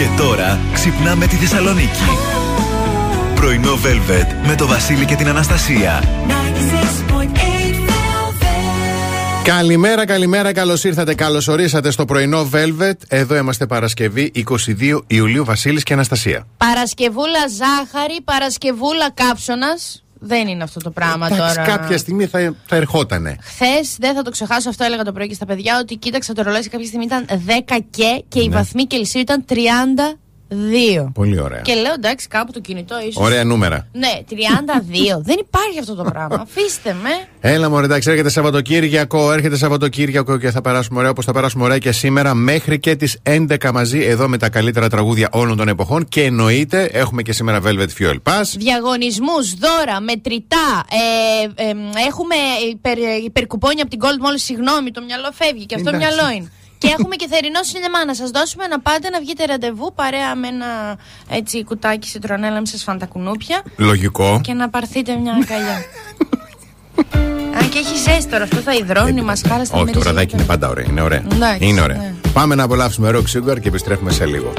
Και τώρα ξυπνάμε τη Θεσσαλονίκη. Πρωινό Velvet με το Βασίλη και την Αναστασία. Καλημέρα, καλημέρα, καλώς ήρθατε, καλώς ορίσατε στο πρωινό Velvet. Εδώ είμαστε Παρασκευή 22 Ιουλίου, Βασίλης και Αναστασία. Παρασκευούλα ζάχαρη, Παρασκευούλα κάψονα. Δεν είναι αυτό το πράγμα Εντάξει, τώρα. κάποια στιγμή θα, θα ερχότανε. Χθες, δεν θα το ξεχάσω, αυτό έλεγα το πρωί και στα παιδιά, ότι κοίταξα το ρολόι και κάποια στιγμή ήταν 10 και και οι Ναι. βαθμοί Κελσίου ήταν 32. Πολύ ωραία. Και λέω εντάξει, κάπου το κινητό ίσως. Ωραία νούμερα. Ναι, 32. δεν υπάρχει αυτό το πράγμα. Αφήστε με. Έλα μωρέ, εντάξει, έρχεται Σαββατοκύριακο, έρχεται Σαββατοκύριακο και θα περάσουμε ωραία όπως θα περάσουμε ωραία και σήμερα μέχρι και τις 11 μαζί εδώ με τα καλύτερα τραγούδια όλων των εποχών. Και εννοείται, έχουμε και σήμερα Velvet Fuel Pass. Διαγωνισμούς, δώρα, μετρητά. Ε, ε, έχουμε υπερ, υπερκουπόνια από την Gold Mall. Συγγνώμη, το μυαλό φεύγει και αυτό Εντάξει. μυαλό είναι. Και έχουμε και θερινό σινεμά. Να σας δώσουμε να πάτε να βγείτε ραντεβού παρέα με ένα έτσι κουτάκι σιτρονέλα με σας φαντακουνούπια Λογικό. και να πάρθείτε μια αγκαλιά. Αν και έχει ζέστη τώρα, αυτό θα υδρώνει, μας χάλα στα Όχι, το μυρίζια. βραδάκι είναι πάντα ωραία. Είναι ωραία. Εντάξει, είναι ωραία. ναι. Πάμε να απολαύσουμε Rock Sugar και επιστρέφουμε σε λίγο.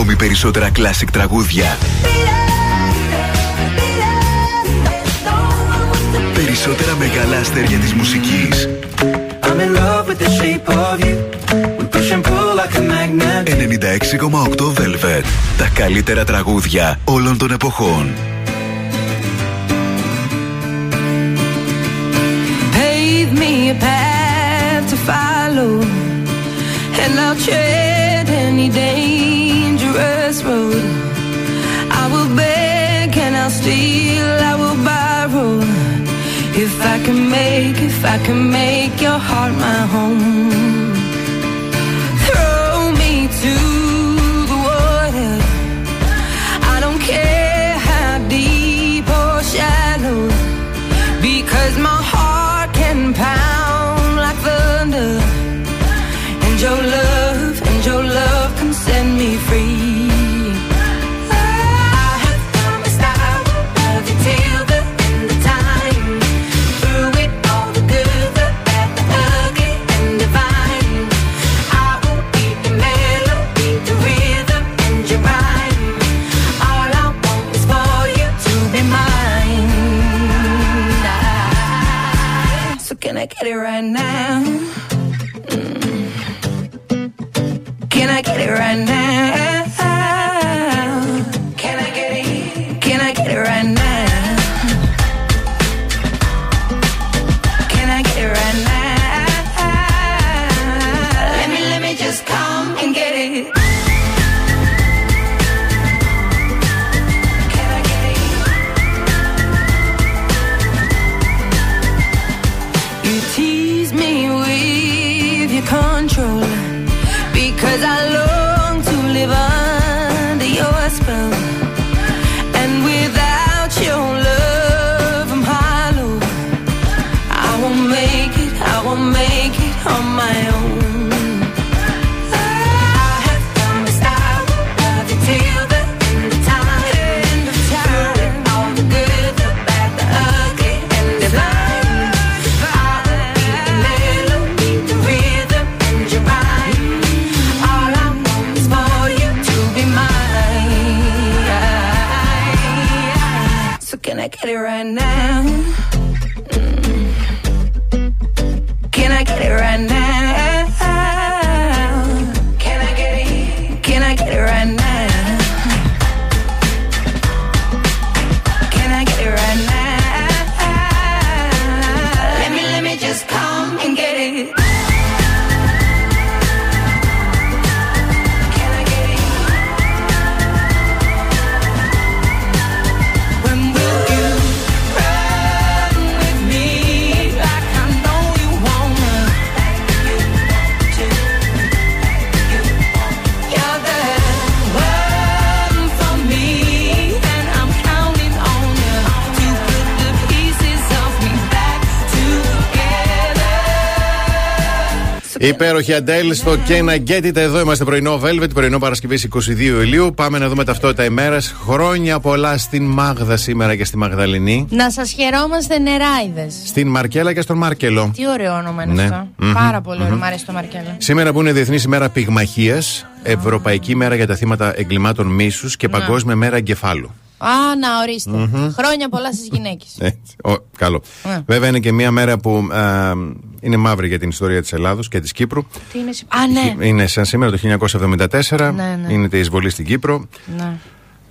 ακόμη περισσότερα κλασικ τραγούδια. περισσότερα μεγάλα αστέρια της μουσικής. 96,8 Velvet. Τα καλύτερα τραγούδια όλων των εποχών. Dangerous road. I will beg and I'll steal, I will borrow. If I can make, if I can make your heart my home. Υπέροχη Αντέλ στο Can I Get It. Εδώ είμαστε πρωινό Velvet, πρωινό Παρασκευή 22 Ιουλίου. Πάμε να δούμε ταυτότητα ημέρας. Χρόνια πολλά στην Μάγδα σήμερα και στη Μαγδαληνή. Να σας χαιρόμαστε νεράιδες. Στην Μαρκέλα και στον Μάρκελο. Τι ωραίο όνομα είναι Ναι. αυτό. Μμμ, Πάρα πολύ ωραίο. μμμ. Μ' αρέσει το Μαρκέλα. Σήμερα που είναι Διεθνή ημέρα Πυγμαχίας, Ευρωπαϊκή μέρα για τα θύματα εγκλημάτων μίσους και Ναι. Παγκόσμια μέρα εγκεφάλου. Α, να οριστε Χρόνια πολλά στις γυναίκες. Έτσι. Ο, καλό. Ναι. Βέβαια είναι και μια μέρα που α, είναι μαύρη για την ιστορία της Ελλάδος και της Κύπρου. Τι είναι. συ- Α, ναι. Είναι σαν σήμερα το 1974. Ναι, ναι. Είναι η εισβολή στην Κύπρο. ναι.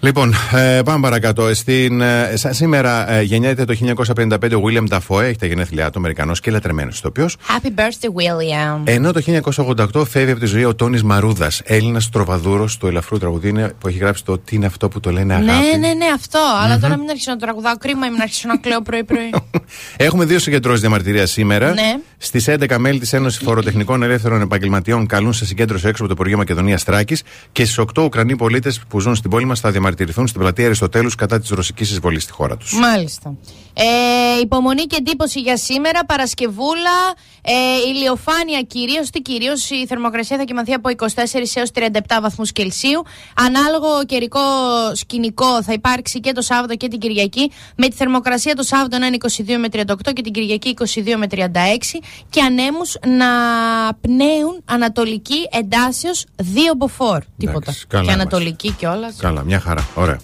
Λοιπόν, ε, πάμε παρακάτω. Στην, ε, σαν σήμερα ε, γεννιέται το 1955 ο William Dafoe, έχει τα γενέθλιά του, Αμερικανός και λατρεμένος ηθοποιός. Happy birthday, William. Ενώ το 1988 φεύγει από τη ζωή ο Τόνις Μαρούδας, Έλληνας τροβαδούρος του ελαφρού τραγουδίνου που έχει γράψει το Τι είναι αυτό που το λένε αγάπη. Ναι, ναι, ναι, αυτό. Αλλά τώρα μην αρχίσω να τραγουδάω. Κρίμα μην αρχίσω να κλαίω πρωί-πρωί. Έχουμε δύο συγκεντρώσεις διαμαρτυρία σήμερα. Ναι. Στις 11 μέλη της Ένωσης Φοροτεχνικών Ελεύθερων Επαγγελματιών καλούν σε συγκέντρωση έξω από το Υπουργείο Μακεδονίας Τράκης και στις 8 Ουκρανοί πολίτες που ζουν στην πόλη μας θα διαμαρτυρήσουν διαμαρτυρηθούν στην πλατεία Αριστοτέλους κατά της ρωσικής εισβολής στη χώρα τους. Μάλιστα. Ε, υπομονή και εντύπωση για σήμερα. Παρασκευούλα, ε, ηλιοφάνεια κυρίως. Τι κυρίως, η θερμοκρασία θα κοιμαθεί από 24 έως 37 βαθμούς Κελσίου. Ανάλογο καιρικό σκηνικό θα υπάρξει και το Σάββατο και την Κυριακή. Με τη θερμοκρασία το Σάββατο να είναι 22 με 38 και την Κυριακή 22 με 36. Και ανέμους να πνέουν ανατολική εντάσεως 2 μποφόρ. Τίποτα. Και ανατολική κιόλας. Καλά, μια χαρά. Ωραία.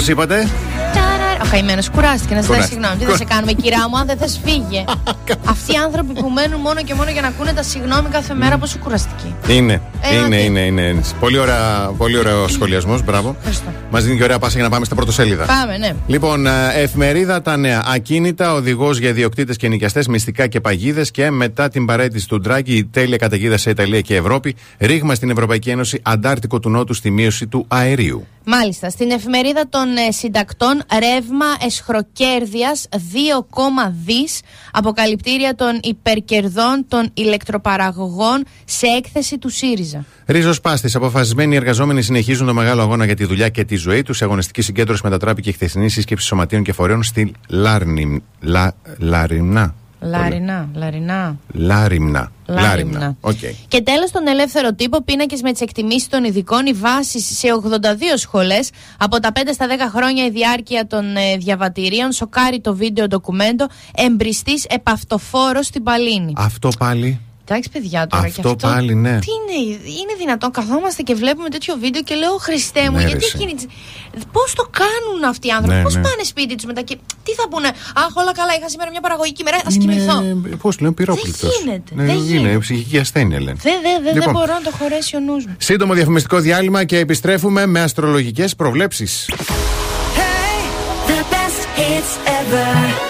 Πώς είπατε; καημένο κουράστηκε να ζητάει συγγνώμη. Τι θα σε κάνουμε, κυρία μου, αν δεν θε φύγε. Αυτοί οι άνθρωποι που μένουν μόνο και μόνο για να ακούνε τα συγγνώμη κάθε μέρα, πόσο κουραστικοί. Είναι, είναι, είναι, είναι. Πολύ, ωραία, πολύ ωραίο σχολιασμό, μπράβο. Μα δίνει και ωραία πάσα για να πάμε στα πρωτοσέλιδα. Πάμε, ναι. Λοιπόν, εφημερίδα τα νέα. Ακίνητα, οδηγό για διοκτήτε και νοικιαστέ, μυστικά και παγίδε και μετά την παρέτηση του Ντράγκη, η τέλεια καταιγίδα σε Ιταλία και Ευρώπη, ρήγμα στην Ευρωπαϊκή Ένωση, αντάρτικο του Νότου στη μείωση του αερίου. Μάλιστα, στην εφημερίδα των συντακτών, ρεύμα θέμα εσχροκέρδειας 2, δις αποκαλυπτήρια των υπερκερδών των ηλεκτροπαραγωγών σε έκθεση του ΣΥΡΙΖΑ. Ρίζος Πάστης. Αποφασισμένοι εργαζόμενοι συνεχίζουν το μεγάλο αγώνα για τη δουλειά και τη ζωή τους. Η αγωνιστική συγκέντρωση μετατράπηκε η χθεσινή σύσκεψη σωματείων και φορέων στη Λάρνη, Λα, Λαρινά. Λαρινά, λαρινά. Λάριμνα. Λάριμνα. Okay. Και τέλος, τον ελεύθερο τύπο, πίνακες με τις εκτιμήσεις των ειδικών, οι βάσεις σε 82 σχολές. Από τα 5 στα 10 χρόνια η διάρκεια των ε, διαβατηρίων. Σοκάρει το βίντεο ντοκουμέντο. Εμπριστής επαυτοφόρος στην Παλίνη. Αυτό πάλι. Εντάξει, παιδιά τώρα Αυτό και αυτό. πάλι, ναι. Τι είναι, είναι δυνατόν. Καθόμαστε και βλέπουμε τέτοιο βίντεο και λέω Χριστέ μου, Ναι, γιατί ρε, εσύ. εκείνη. Πώς το κάνουν αυτοί οι άνθρωποι, Ναι, Πώς ναι. πάνε σπίτι τους μετά και. Τι θα πούνε, Αχ, όλα καλά, είχα σήμερα μια παραγωγική μέρα, ας κοιμηθώ. Πώς λένε, πυρόπληκτος. Δεν γίνεται, Ναι, δεν είναι γίνεται. ψυχική ασθένεια, λένε. Δεν δε, δε, Λοιπόν. δεν μπορώ να το χωρέσει ο νους μου. Σύντομο διαφημιστικό διάλειμμα και επιστρέφουμε με αστρολογικές προβλέψεις. The best hits ever.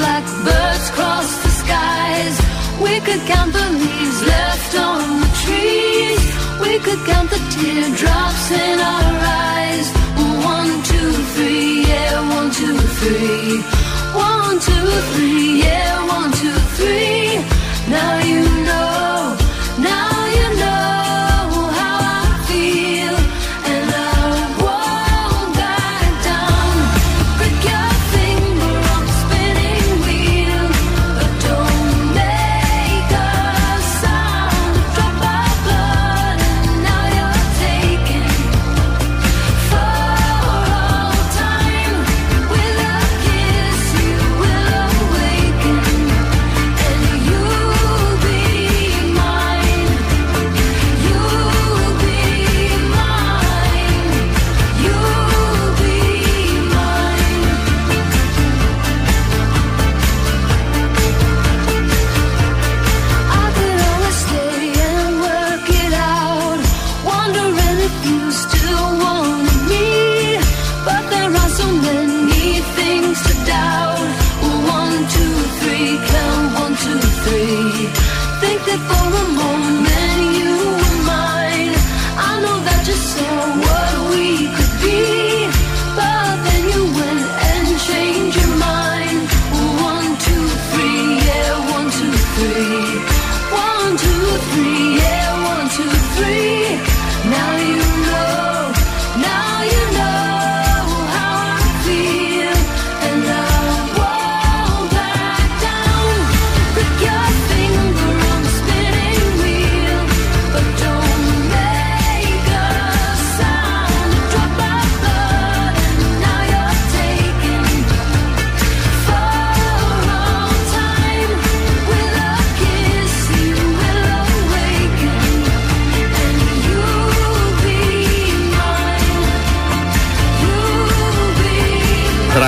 Blackbirds cross the skies. We could count the leaves left on the trees. We could count the teardrops in our eyes. One, two, three, yeah, one, two, three.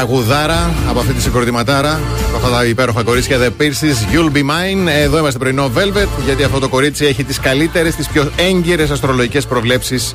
Τραγουδάρα από αυτή τη συγκροτηματάρα. Από αυτά τα υπέροχα κορίτσια The Pierces, You'll Be Mine. Εδώ είμαστε πρωινό Velvet, γιατί αυτό το κορίτσι έχει τις καλύτερες, τις πιο έγκυρες αστρολογικές προβλέψεις.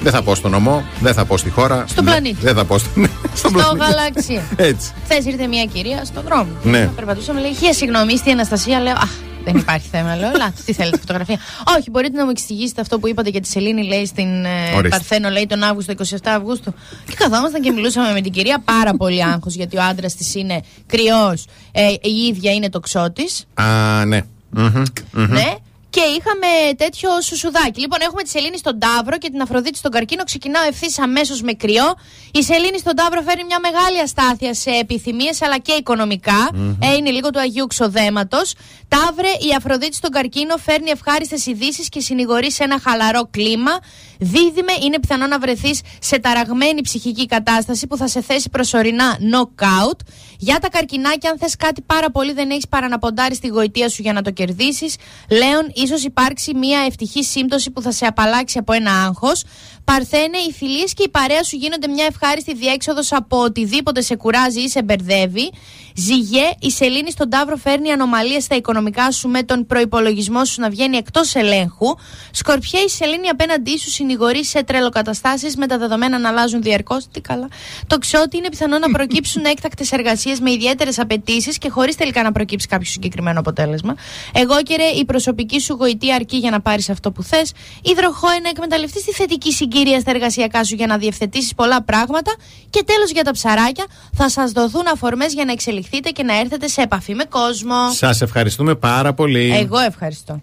Δεν θα πω στο νομό, δεν θα πω στη χώρα. Στον δεν- πλανήτη. Δεν θα πω στο, ναι, στον Στο πλανήτη. γαλαξία. Έτσι. Χθες ήρθε μια κυρία στον δρόμο. Ναι. Περπατούσαμε, λέει: Χία, συγγνώμη, είστε η Αναστασία. Λέω: Αχ, δεν υπάρχει θέμα. Λέω: Ελάτε, τι θέλετε, φωτογραφία. Όχι, μπορείτε να μου εξηγήσετε αυτό που είπατε για τη Σελήνη, λέει στην ε, Ορίστε. Παρθένο, λέει τον Αύγουστο, 27 Αυγούστου. Και καθόμασταν και μιλούσαμε με την κυρία. Πάρα πολύ άγχος, γιατί ο άντρας της είναι κρυός, ε, η ίδια είναι το ξώτης. Α, ναι. Μμμ, μμμ. Ναι. Και είχαμε τέτοιο σουσουδάκι. Λοιπόν, έχουμε τη Σελήνη στον Ταύρο και την Αφροδίτη στον Καρκίνο. Ξεκινάω ευθύς αμέσως με κρυό. Η Σελήνη στον Ταύρο φέρνει μια μεγάλη αστάθεια σε επιθυμίες αλλά και οικονομικά. Ε, είναι λίγο του Αγίου Ξοδέματος. Ταύρε, η Αφροδίτη στον Καρκίνο φέρνει ευχάριστες ειδήσεις και συνηγορεί σε ένα χαλαρό κλίμα. Δίδυμε, είναι πιθανό να βρεθείς σε ταραγμένη ψυχική κατάσταση που θα σε θέσει προσωρινά knockout. Για τα καρκινάκια, αν θες κάτι πάρα πολύ, δεν έχεις παρά να ποντάρεις στη γοητεία σου για να το κερδίσεις. Λέων, ίσως υπάρξει μια ευτυχή σύμπτωση που θα σε απαλλάξει από ένα άγχος. Παρθένε, οι φιλίες και η παρέα σου γίνονται μια ευχάριστη διέξοδος από οτιδήποτε σε κουράζει ή σε μπερδεύει. Ζυγέ, η σελήνη στον Ταύρο φέρνει ανομαλίες στα οικονομικά σου με τον προπολογισμό σου να βγαίνει εκτός ελέγχου. Σκορπιέ, η σελήνη απέναντί σου συνηγορεί σε τρελοκαταστάσεις με τα δεδομένα να αλλάζουν διαρκώς. Τι καλά. Το ξότι είναι πιθανό να προκύψουν έκτακτες εργασίες με ιδιαίτερες απαιτήσεις και χωρίς τελικά να προκύψει κάποιο συγκεκριμένο αποτέλεσμα. Εγώ και ρε, η προσωπική σου γοητεία αρκεί για να πάρεις αυτό που θες. Υδροχόε, να εκμεταλλευτεί τη θετική συγκύρια στα εργασιακά σου για να διευθετήσεις πολλά πράγματα. Και τέλος για τα ψαράκια, θα σας δοθούν αφορμές για να εξελιχθεί αναπτυχθείτε και να έρθετε σε επαφή με κόσμο. Σας ευχαριστούμε πάρα πολύ. Εγώ ευχαριστώ.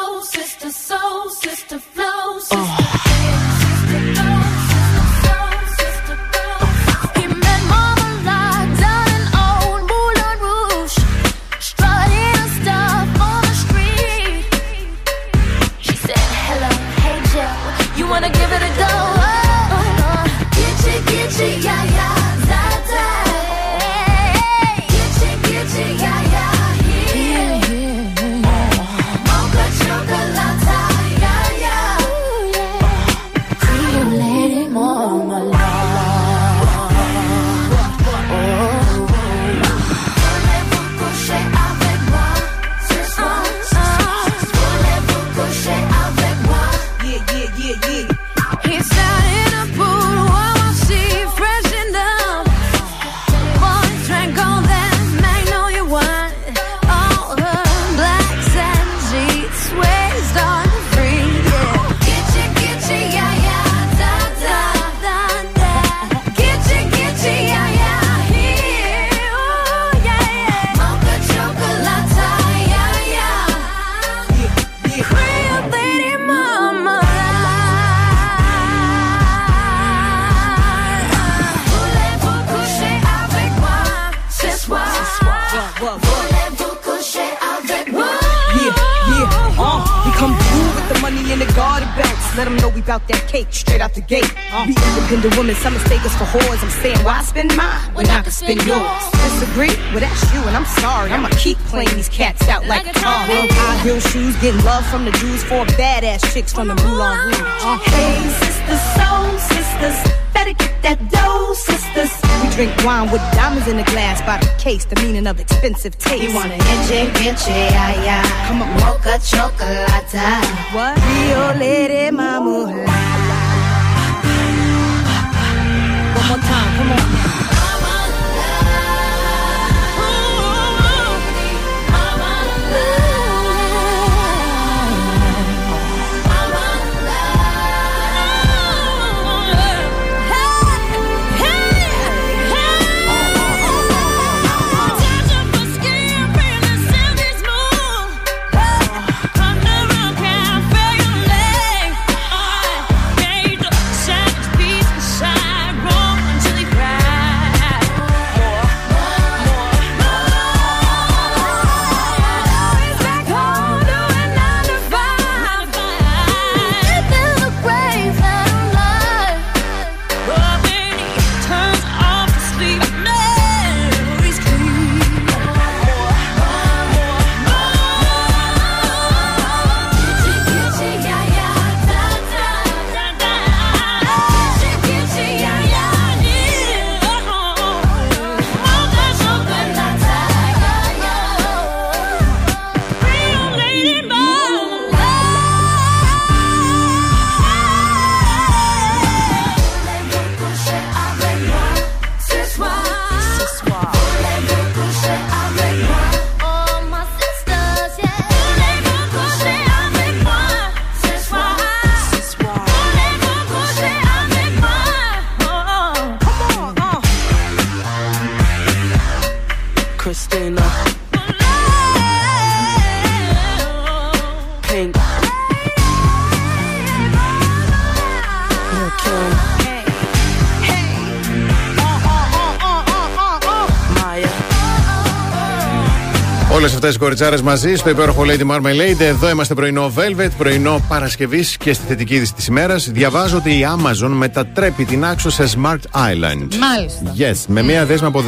From the Jews, four badass chicks from the Moulin Rouge. Uh, Hey, sisters, soul sisters, better get that dough, sisters. we drink wine with diamonds in the glass by the case, the meaning of expensive taste. You want an inche, inche, ay, ay. Come on. Mocha chocolate. Αυτές οι κοριτσάρες μαζί στο υπέροχο Lady Marmalade. Εδώ είμαστε πρωινό Velvet, πρωινό Παρασκευής και στη θετική είδηση της ημέρας. Διαβάζω ότι η Amazon μετατρέπει την άξο σε Smart Island. Μάλιστα. Yes, με μία δέσμα από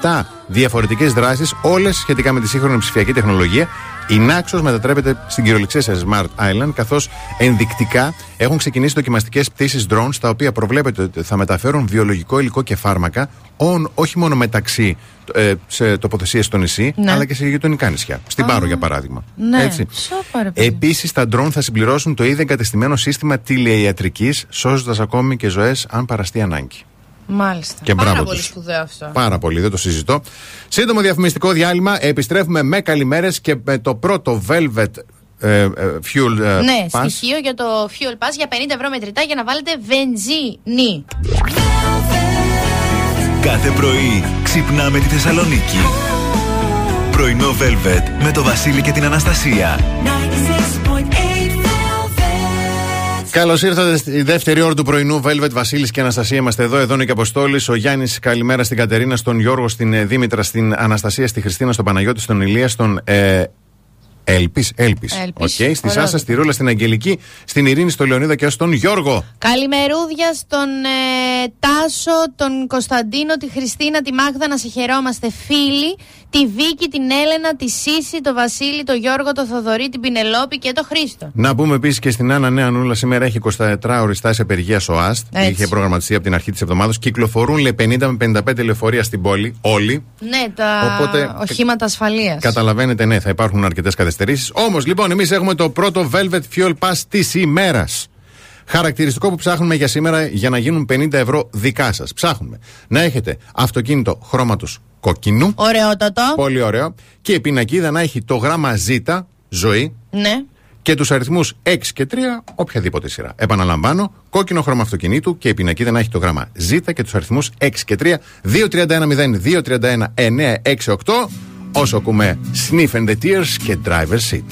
17 διαφορετικές δράσεις, όλες σχετικά με τη σύγχρονη ψηφιακή τεχνολογία. Η Naxos μετατρέπεται στην κυριολεξία σε Smart Island, καθώς ενδεικτικά έχουν ξεκινήσει δοκιμαστικές πτήσεις drones, τα οποία προβλέπεται ότι θα μεταφέρουν βιολογικό υλικό και φάρμακα, ον, όχι μόνο μεταξύ ε, σε τοποθεσίες στο νησί, Ναι. αλλά και σε γειτονικά νησιά. Στην Πάρο, για παράδειγμα. Ναι, Έτσι. σόπα, ρε παιδί. Επίσης, τα drone θα συμπληρώσουν το ήδη εγκατεστημένο σύστημα τηλεϊατρικής, σώζοντας ακόμη και ζωές αν παραστεί ανάγκη. Μάλιστα. Και Πάρα μπράβο πολύ τους. σπουδαίο αυτό. Πάρα πολύ, δεν το συζητώ. Σύντομο διαφημιστικό διάλειμμα. Επιστρέφουμε με καλημέρες και με το πρώτο Velvet ε, ε, Fuel ε, Ναι, Pass. στοιχείο για το Fuel Pass για 50 ευρώ μετρητά για να βάλετε βενζίνη. Κάθε πρωί ξυπνάμε τη Θεσσαλονίκη. Πρωινό Velvet με το Βασίλη και την Αναστασία. 96.8 Velvet. Καλώς ήρθατε στη δεύτερη ώρα του πρωινού. Velvet Βασίλης και Αναστασία είμαστε εδώ. Εδώ είναι και Αποστόλης. Ο Γιάννης, καλημέρα στην Κατερίνα, στον Γιώργο, στην ε, Δήμητρα, στην Αναστασία, στη Χριστίνα, στον Παναγιώτη, στον Ηλία, στον ε, Έλπης. Έλπης. Έλπης. Στη Ωραίος. Σάσα, στη Ρούλα, στην Αγγελική, στην Ειρήνη, στον Λεωνίδα και στον Γιώργο. Καλημερούδια στον ε, Τάσο, τον Κωνσταντίνο, τη Χριστίνα, τη Μάγδα να σε χαιρόμαστε φίλοι. Τη Βίκη, την Έλενα, τη Σύση, τον Βασίλη, τον Γιώργο, τον Θοδωρή, την Πινελόπη και τον Χρήστο. Να πούμε επίσης και στην Άννα Νέα Νούλα σήμερα έχει 24 ώρε στάση απεργίας ο ΑΣΤ. Έτσι. Είχε προγραμματιστεί από την αρχή της εβδομάδας. Κυκλοφορούν λέει 50 με 55 λεωφορεία στην πόλη. Όλοι. Ναι, τα Οπότε, οχήματα ασφαλείας. Καταλαβαίνετε, ναι, θα υπάρχουν αρκετές καθυστερήσεις. Όμως, λοιπόν, εμείς έχουμε το πρώτο Velvet Fuel Pass της ημέρας. Χαρακτηριστικό που ψάχνουμε για σήμερα για να γίνουν 50 ευρώ δικά σας. Ψάχνουμε να έχετε αυτοκίνητο χρώματος κόκκινου. Ωραιότατο. Πολύ ωραίο. Και η πινακίδα να έχει το γράμμα Z, ζωή, Ναι. και τους αριθμούς 6 και 3, οποιαδήποτε σειρά. Επαναλαμβάνω, κόκκινο χρώμα αυτοκινήτου και η πινακίδα να έχει το γράμμα Z και τους αριθμούς 6 και 3, 231-0-231-968. Όσο ακούμε Sniff and the Tears και Driver Seat.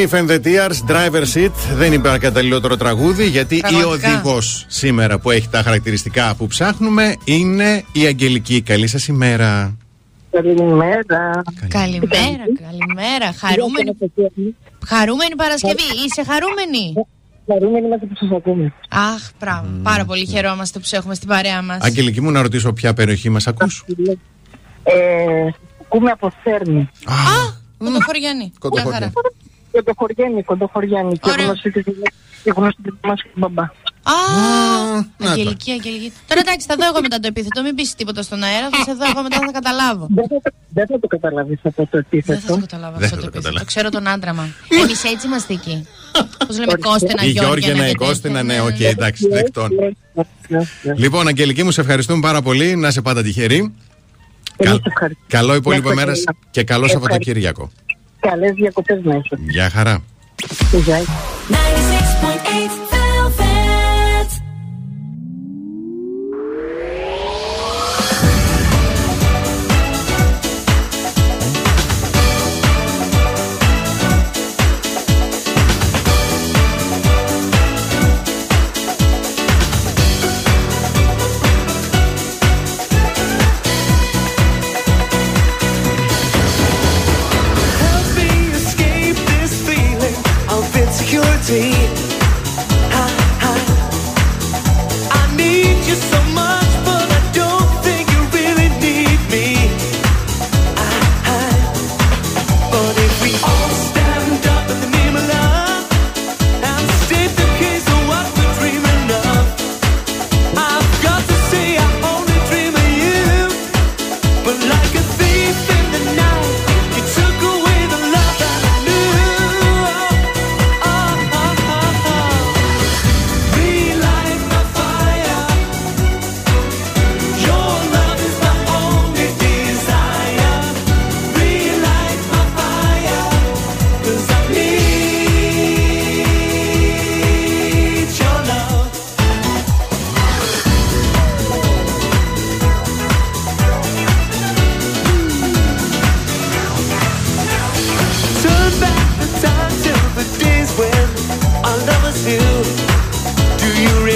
Smith and the Tears, Driver Seat. Δεν υπάρχει καταλληλότερο τραγούδι γιατί η Πραγματικά. οδηγός σήμερα που έχει τα χαρακτηριστικά που ψάχνουμε είναι η Αγγελική. Καλή σας ημέρα. Καλημέρα. Καλημέρα, καλημέρα. Χαρούμενη, χαρούμενη Παρασκευή. Είσαι χαρούμενη; Χαρούμενοι είμαστε που σας ακούμε. Αχ, μπράβο. Πάρα πολύ χαιρόμαστε που σε έχουμε στην παρέα μας. Αγγελική μου να ρωτήσω ποια περιοχή μας ακούς Ε, ακούμε από Θέρμη. Α, Κοντοχωριανή. Μια χαρά. Κοντοχωριάνη, κοντοχωριάνη. Και Ωραία. γνωστή της και γνωστή της μας και του μπαμπάς. Α, Αγγελική, Αγγελική. Τώρα εντάξει, θα δω εγώ μετά το επίθετο. Μην πεις τίποτα στον αέρα. Θα σε δω εγώ μετά, θα καταλάβω. Δεν θα, δεν θα το καταλάβεις αυτό το Δεν επίθετο. θα το καταλάβω Δεν αυτό θα το το επίθετο. καταλάβω. Το ξέρω τον άντρα μα. Εμείς έτσι είμαστε εκεί. Πώς λέμε Κώστενα, Η Γιώργια. Γιώργινα, η Κώστινα, ναι, οκ, εντάξει, δεκτόν. Ναι, Λοιπόν, Αγγελική μου, σε ευχαριστούμε πάρα πολύ. Να είσαι πάντα τυχερή. Κα- Καλό υπόλοιπο Να μέρα είστε καλά. και καλό Ευχαριστώ. Σαββατοκύριακο. Καλές διακοπές να έχετε. Γεια χαρά. Γεια.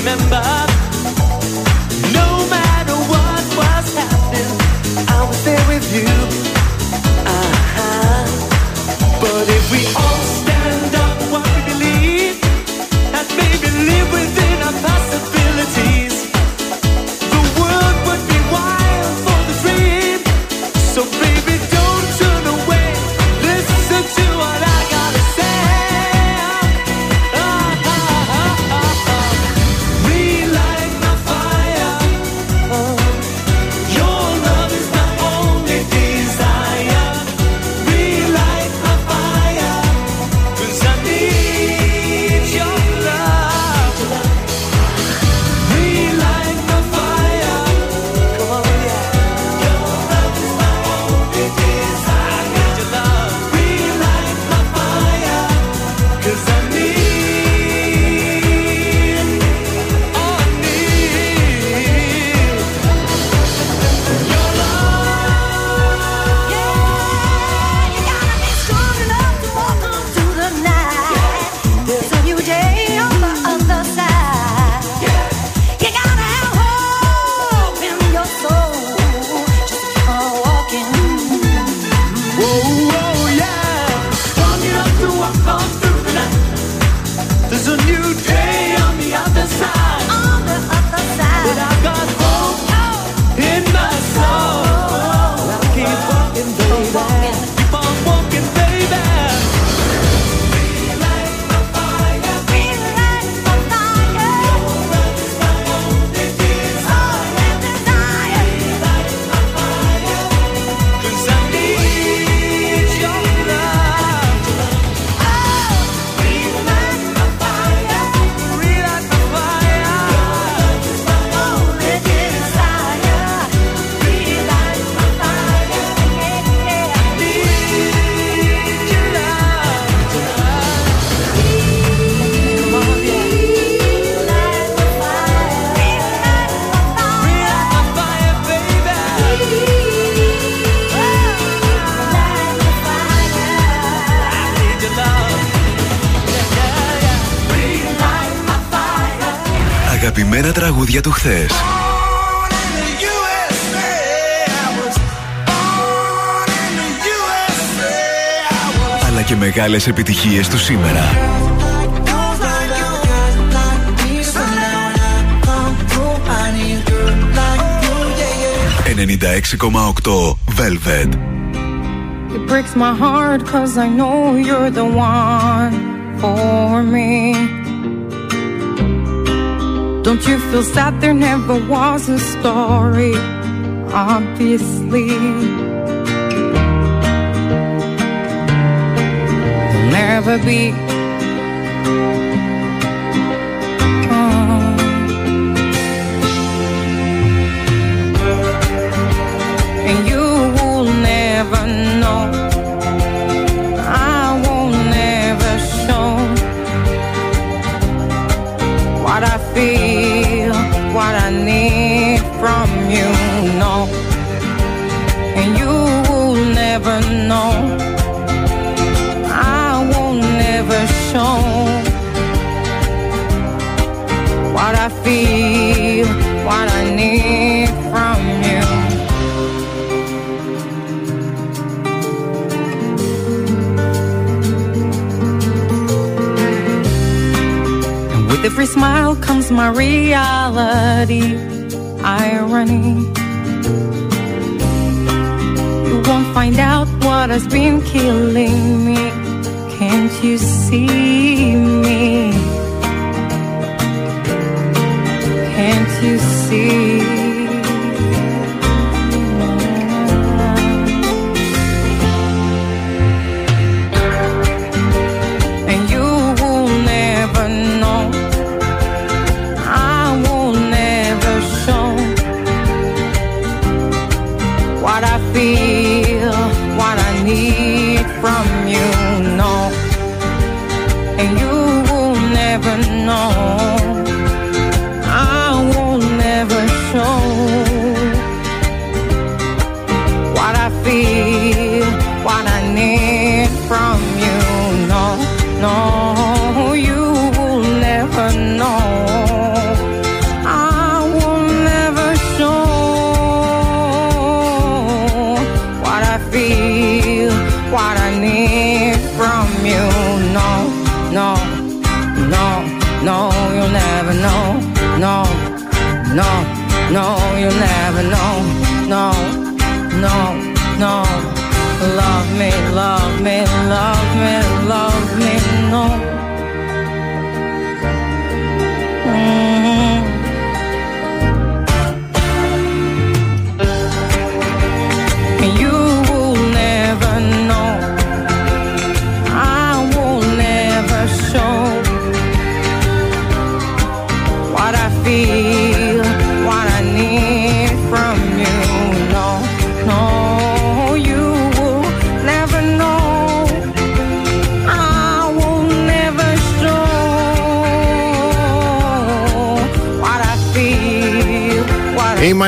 remember τραγούδια του χθες. Αλλά και μεγάλες επιτυχίες του σήμερα. 96,8 Velvet. It breaks my heart cause I know you're the one for me. Don't you feel sad there never was a story? Obviously. There'll never be. Oh. and you will never know. Every smile comes my reality, irony. You won't find out what has been killing me. Can't you see me? Can't you see?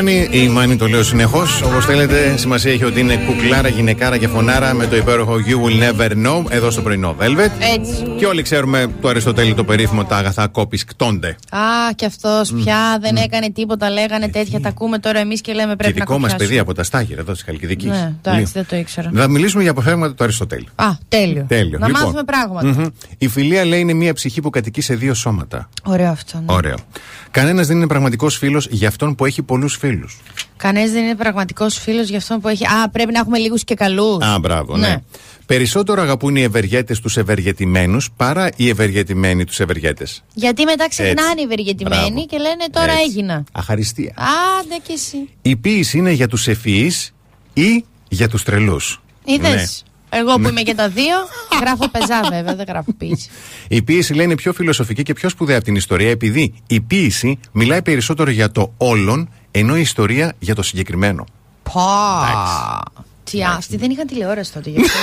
What I Η Μάνη, η Μάνη το λέω συνεχώς. Όπως θέλετε, σημασία έχει ότι είναι κουκλάρα, γυναικάρα και φωνάρα με το υπέροχο You Will Never Know εδώ στο πρωινό Velvet. Έτσι. Και όλοι ξέρουμε το Αριστοτέλη το περίφημο τα αγαθά κόπης κτώνται. Α, και αυτός πια δεν έκανε τίποτα, λέγανε τέτοια. Τα ακούμε τώρα εμείς και λέμε Και πρέπει να δικό μας κοπιάσουμε. παιδί από τα Στάγυρα εδώ της Χαλκιδικής. Ναι, εντάξει, δεν το ήξερα. Θα μιλήσουμε για αποφεύγματα του Αριστοτέλη. Α, τέλειο. Τέλειο. Να Λοιπόν. μάθουμε πράγματα. Μμμ. Η φιλία λέει είναι μια ψυχή που κατοικεί σε δύο σώματα. Ωραίο αυτό. Ναι. Ωραίο. Κανένας δεν είναι πραγματικός φίλος για αυτόν που έχει πολλούς φίλους. Κανένας δεν είναι πραγματικός φίλος για αυτόν που έχει. Α, πρέπει να έχουμε λίγους και καλούς. Α, μπράβο, ναι. Ναι. Περισσότερο αγαπούν οι ευεργέτες τους ευεργετημένους παρά οι ευεργετημένοι τους ευεργέτες. Γιατί μετά ξεχνάνε Έτσι. οι ευεργετημένοι Μπράβο. και λένε τώρα Έτσι. έγινα. Αχαριστία. Άντε κι εσύ. Η ποίηση είναι για τους ευφυείς ή για τους τρελούς. Είδες. Ναι. Εγώ που είμαι και τα δύο, γράφω πεζά βέβαια, δεν γράφω ποιήση. Η ποίηση λέει είναι πιο φιλοσοφική και πιο σπουδαία από την ιστορία επειδή η ποίηση μιλάει περισσότερο για το όλον ενώ η ιστορία για το συγκεκριμένο. Πα. Τι άστι, δεν είχαν τηλεόραση τότε γι' αυτό.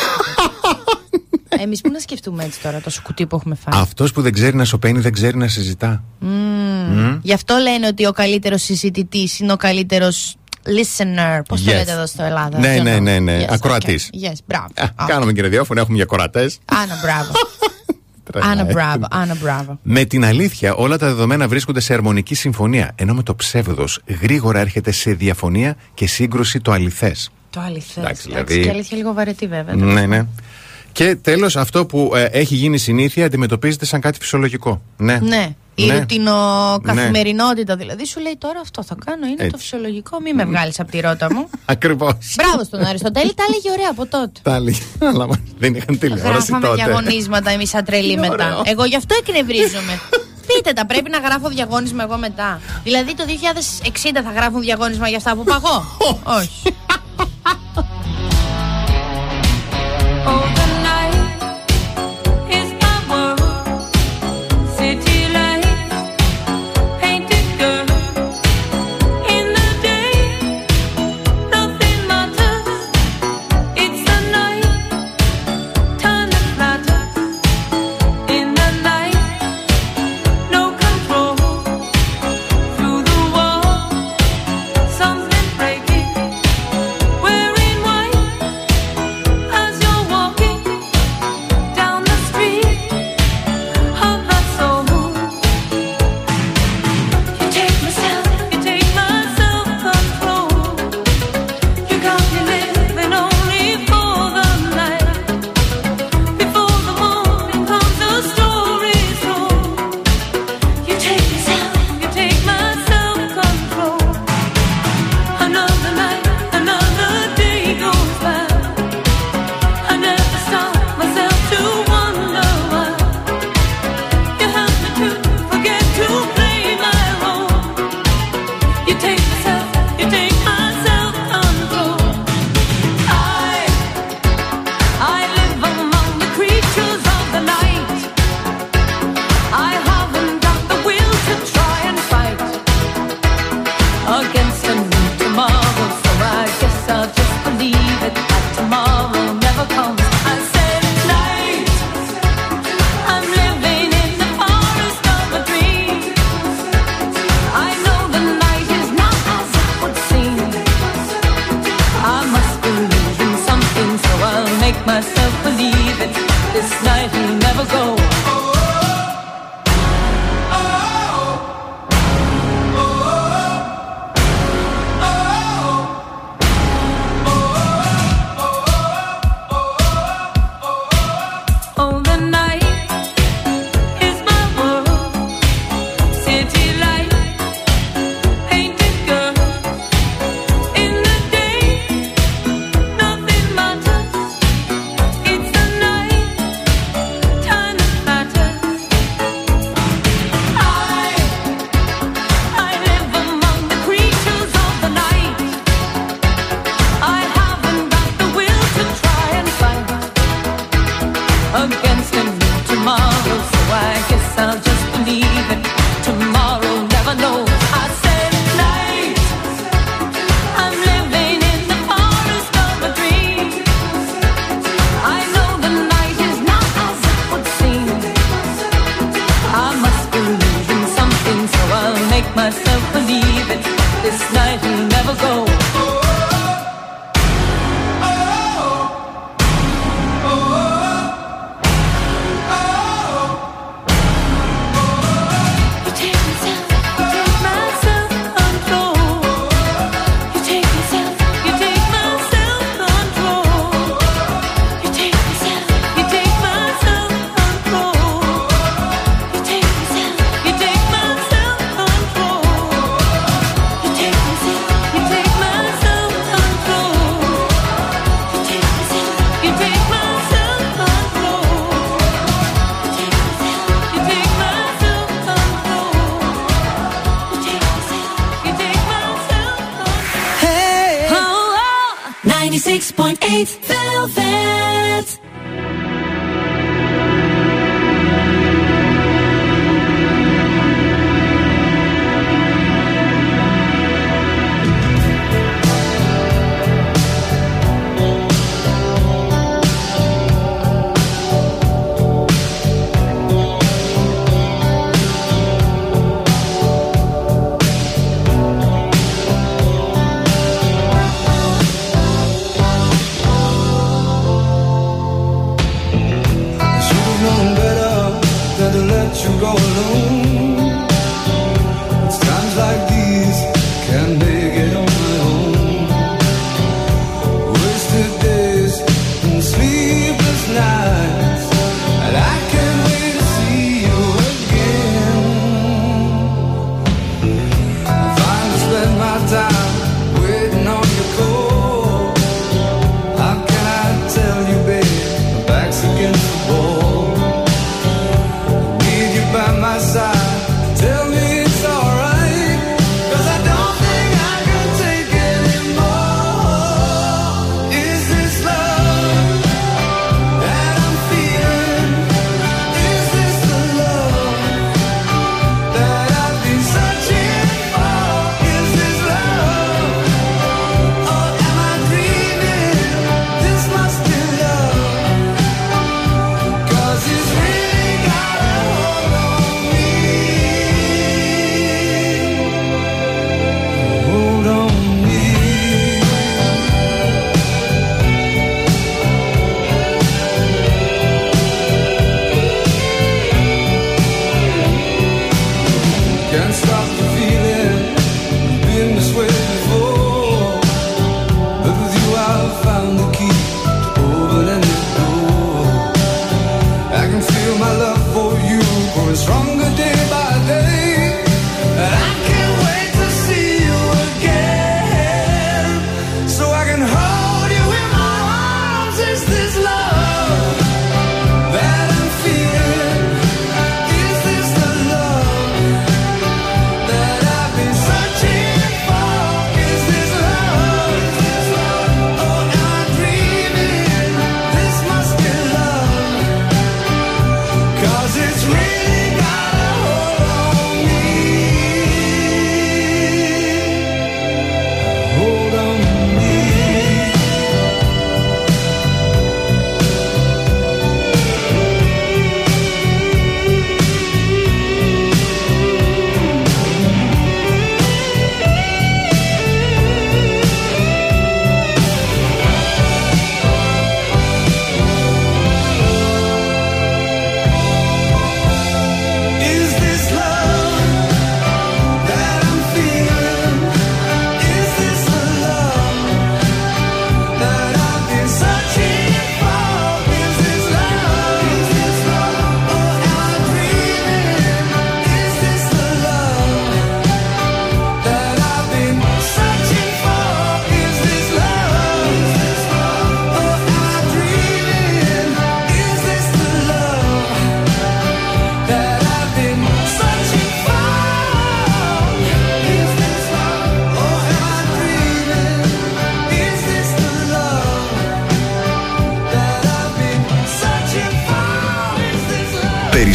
Εμείς που να σκεφτούμε έτσι τώρα, το κουτί που έχουμε φάει; Αυτός που δεν ξέρει να σωπαίνει δεν ξέρει να συζητά. Μμμ. Γι' αυτό λένε ότι ο καλύτερος συζητητής είναι ο καλύτερος listener. Πώς το Yes. λέτε εδώ στο Ελλάδα. Ναι, αυτό ναι, το- ναι, ναι. Yes, Ακροατής. okay. Yes, μπράβο. Α, Κάνουμε και ραδιόφωνο, έχουμε για κορατές. Άνα, μπράβο. Άννα μπράβο, Με την αλήθεια, όλα τα δεδομένα βρίσκονται σε αρμονική συμφωνία. Ενώ με το ψεύδος γρήγορα έρχεται σε διαφωνία και σύγκρουση το αληθές. Το αληθές. Εντάξει, δηλαδή... Και αλήθεια λίγο βαρετή, βέβαια. Ναι, ναι. Και τέλος, αυτό που ε, έχει γίνει συνήθεια αντιμετωπίζεται σαν κάτι φυσιολογικό. Ναι. ναι. Η ναι. ρουτινοκαθημερινότητα ναι. δηλαδή σου λέει τώρα αυτό θα κάνω είναι το φυσιολογικό. Μην με βγάλεις από τη ρότα μου. Ακριβώς. Μπράβο στον Αριστοτέλη, τα έλεγε ωραία από τότε. Τα έλεγε, αλλά δεν είχαν τηλεόραση. Γράφαμε διαγωνίσματα εμείς σαν μετά. Εγώ γι' αυτό εκνευρίζομαι. Πείτε τα, πρέπει να γράφω διαγώνισμα εγώ μετά. Δηλαδή το 2060 θα γράφουν διαγώνισμα για αυτά που παγώ; Όχι.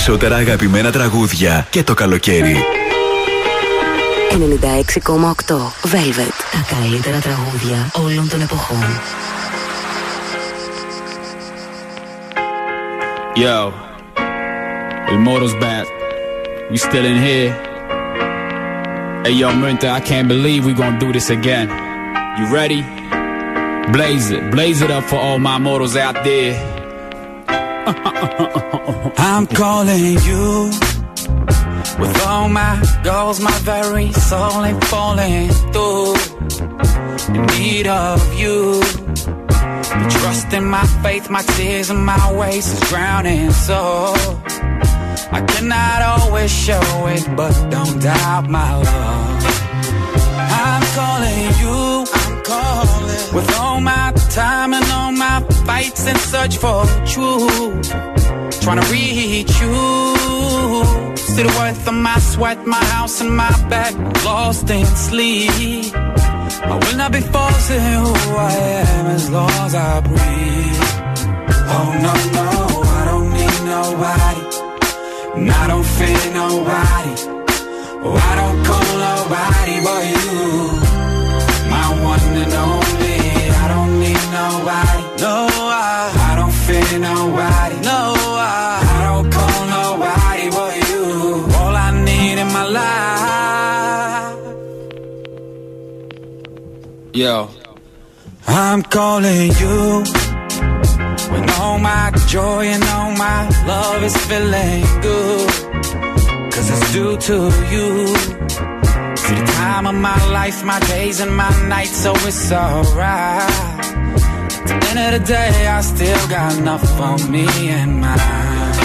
περισσότερα αγαπημένα τραγούδια και το καλοκαίρι. 96,8 Velvet. Τα καλύτερα τραγούδια όλων των εποχών. Yo, El Moro's back. We still in here. Hey, yo, Minta, I can't believe we gonna do this again. You ready? Blaze it, blaze it up for all my mortals out there. I'm calling you with all my goals, my very soul ain't falling through. In need of you. The trust in my faith, my tears and my ways is drowning. So I cannot always show it, but don't doubt my love. I'm calling you. I'm calling with all my time and all my fights in search for truth. Trying to reach you. The worth of my sweat, my house and my back, lost in sleep. I will not be forcing who I am as long as I breathe. Oh no, no, I don't need nobody. And I don't fear nobody. Oh, I don't call nobody but you. My one and only. I nobody. No, I, I don't fear nobody. No, I, I don't call nobody but you. All I need in my life. Yo, I'm calling you when all my joy and all my love is feeling good. Cause it's due to you. See the time of my life, my days and my nights, so it's alright. End of the day, I still got enough for me and mine.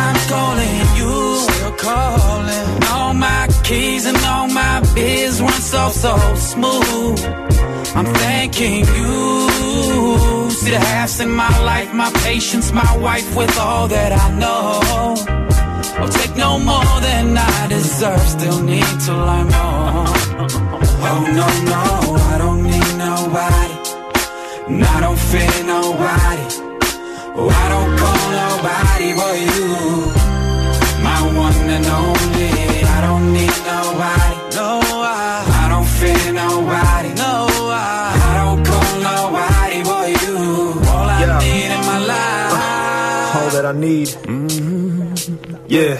I'm calling you, still calling. All my keys and all my biz run so, so smooth. I'm thanking you. See the halves in my life, my patience, my wife with all that I know. I'll take no more than I deserve, still need to learn more. Oh no, no, And I don't fear nobody. Oh, I don't call nobody but you. My one and only. I don't need nobody. No, I, I don't fear nobody. No, I, I don't call nobody but you. All I Yeah. need in my life. all that I need. mm Yeah.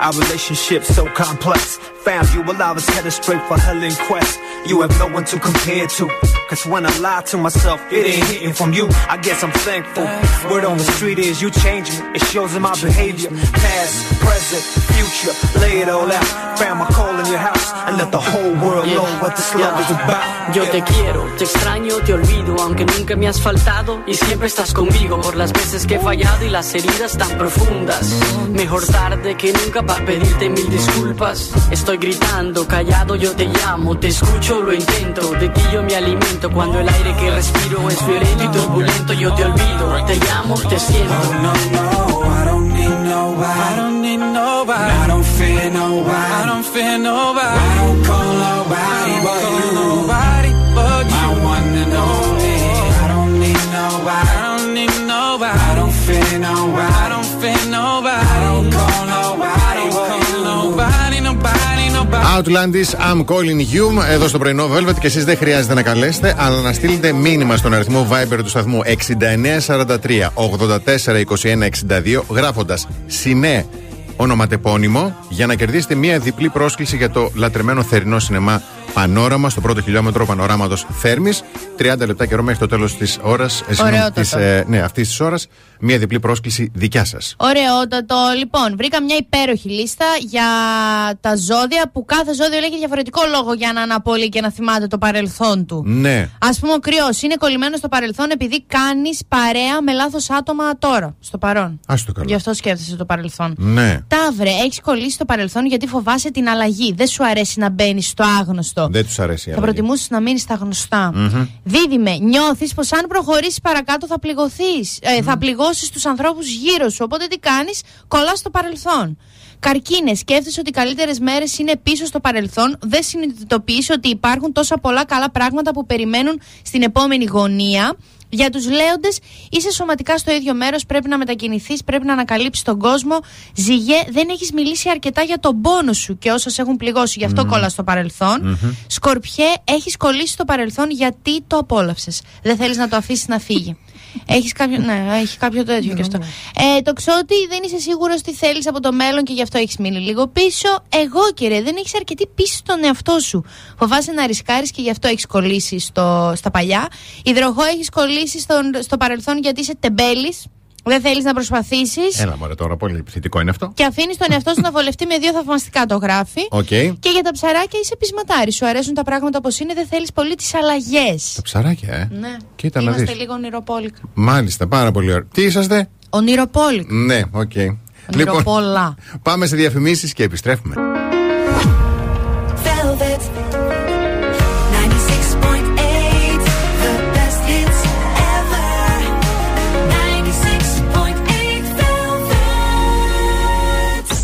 Our relationship's so complex. Found you while I was headed straight for hell in quest. You have no one to compare to. Cause when I lie to myself, it ain't hitting from you. I guess I'm thankful. Word on the street is you change me. It shows in my behavior. Past, present, future. Lay it all out. Found my call in your house. And let the whole world what this love is about. Yo te quiero, te extraño, te olvido, aunque nunca me has faltado y siempre estás conmigo por las veces que he fallado y las heridas tan profundas. Mejor tarde que nunca para pedirte mil disculpas. Estoy gritando, callado, yo te llamo, te escucho, lo intento, de ti yo me alimento. Cuando el aire que respiro es violento y turbulento, yo te olvido, te llamo, te siento. no, I don't need nobody. I don't need nobody. I don't fear nobody. I don't fear nobody nobody, nobody. Outlandis, I'm calling you. Εδώ στο πρωινό Velvet και εσείς δεν χρειάζεται να καλέσετε, αλλά να στείλετε μήνυμα στον αριθμό Viber του σταθμού 6943 84 21 62 γράφοντας Συνέ ονοματεπώνυμο για να κερδίσετε μία διπλή πρόσκληση για το λατρεμένο θερινό σινεμά Πανόραμα στο πρώτο χιλιόμετρο πανοράματο Θέρμης. 30 λεπτά καιρό μέχρι το τέλος της ώρας. Ωραιότατο. ναι, αυτής της ώρας. Μία διπλή πρόσκληση δικιά σας. Ωραιότατο. Λοιπόν, βρήκα μια υπέροχη λίστα για τα ζώδια που κάθε ζώδιο λέγει διαφορετικό λόγο για να αναπολύει και να θυμάται το παρελθόν του. Ναι. Α πούμε, ο κρυός είναι κολλημένο στο παρελθόν επειδή κάνεις παρέα με λάθος άτομα τώρα, στο παρόν. Α το καλό. Γι' αυτό σκέφτεσαι το παρελθόν. Ναι. Ταύρε, έχεις κολλήσει στο παρελθόν γιατί φοβάσαι την αλλαγή. Δεν σου αρέσει να μπαίνει στο άγνωστο. Δεν τους αρέσει η Θα αλλαγή. προτιμούσε να μείνεις στα γνωστά. Μμμ. Δίδυμε, νιώθεις πως αν προχωρήσεις παρακάτω θα πληγωθείς. Ε, θα πληγώσει τους ανθρώπους γύρω σου. Οπότε τι κάνεις, κολλάς στο παρελθόν. Καρκίνε, σκέφτεσαι ότι οι καλύτερες μέρες είναι πίσω στο παρελθόν. Δεν συνειδητοποιείς ότι υπάρχουν τόσα πολλά καλά πράγματα που περιμένουν στην επόμενη γωνία. Για τους λέοντες, είσαι σωματικά στο ίδιο μέρος, πρέπει να μετακινηθείς, πρέπει να ανακαλύψεις τον κόσμο. Ζυγέ, δεν έχεις μιλήσει αρκετά για τον πόνο σου και όσα σε έχουν πληγώσει, γι' αυτό Μμμ. κόλλα στο παρελθόν. Μμμ. Σκορπιέ, έχεις κολλήσει στο παρελθόν γιατί το απόλαυσες. Δεν θέλεις να το αφήσεις να φύγει. Έχεις κάποιο, ναι, έχει κάποιο τέτοιο κι αυτό. Ε, Τοξότη δεν είσαι σίγουρος τι θέλεις από το μέλλον και γι' αυτό έχεις μείνει λίγο πίσω. Αιγόκερε, δεν έχεις αρκετή πίστη στον εαυτό σου. Φοβάσαι να ρισκάρεις και γι' αυτό έχεις κολλήσει στο, στα παλιά. Υδροχόε έχεις κολλήσει στον, στο παρελθόν γιατί είσαι τεμπέλης. Δεν θέλεις να προσπαθήσεις. Έλα μωρέ τώρα, πολύ θετικό είναι αυτό. Και αφήνεις τον εαυτό σου να βολευτεί με δύο θαυμαστικά το γράφει. Οκ. Και για τα ψαράκια είσαι πεισματάρης. Σου αρέσουν τα πράγματα όπως είναι, δεν θέλεις πολύ τις αλλαγές. Τα ψαράκια, ε; Ναι. Κοίτα να Είμαστε δεις. λίγο ονειροπόλικα. Μάλιστα, πάρα πολύ ωραία. Τι είσαστε; Ονειροπόλικα. Ναι, οκ. Ονειροπόλα. πάμε σε διαφημίσεις και επιστρέφουμε.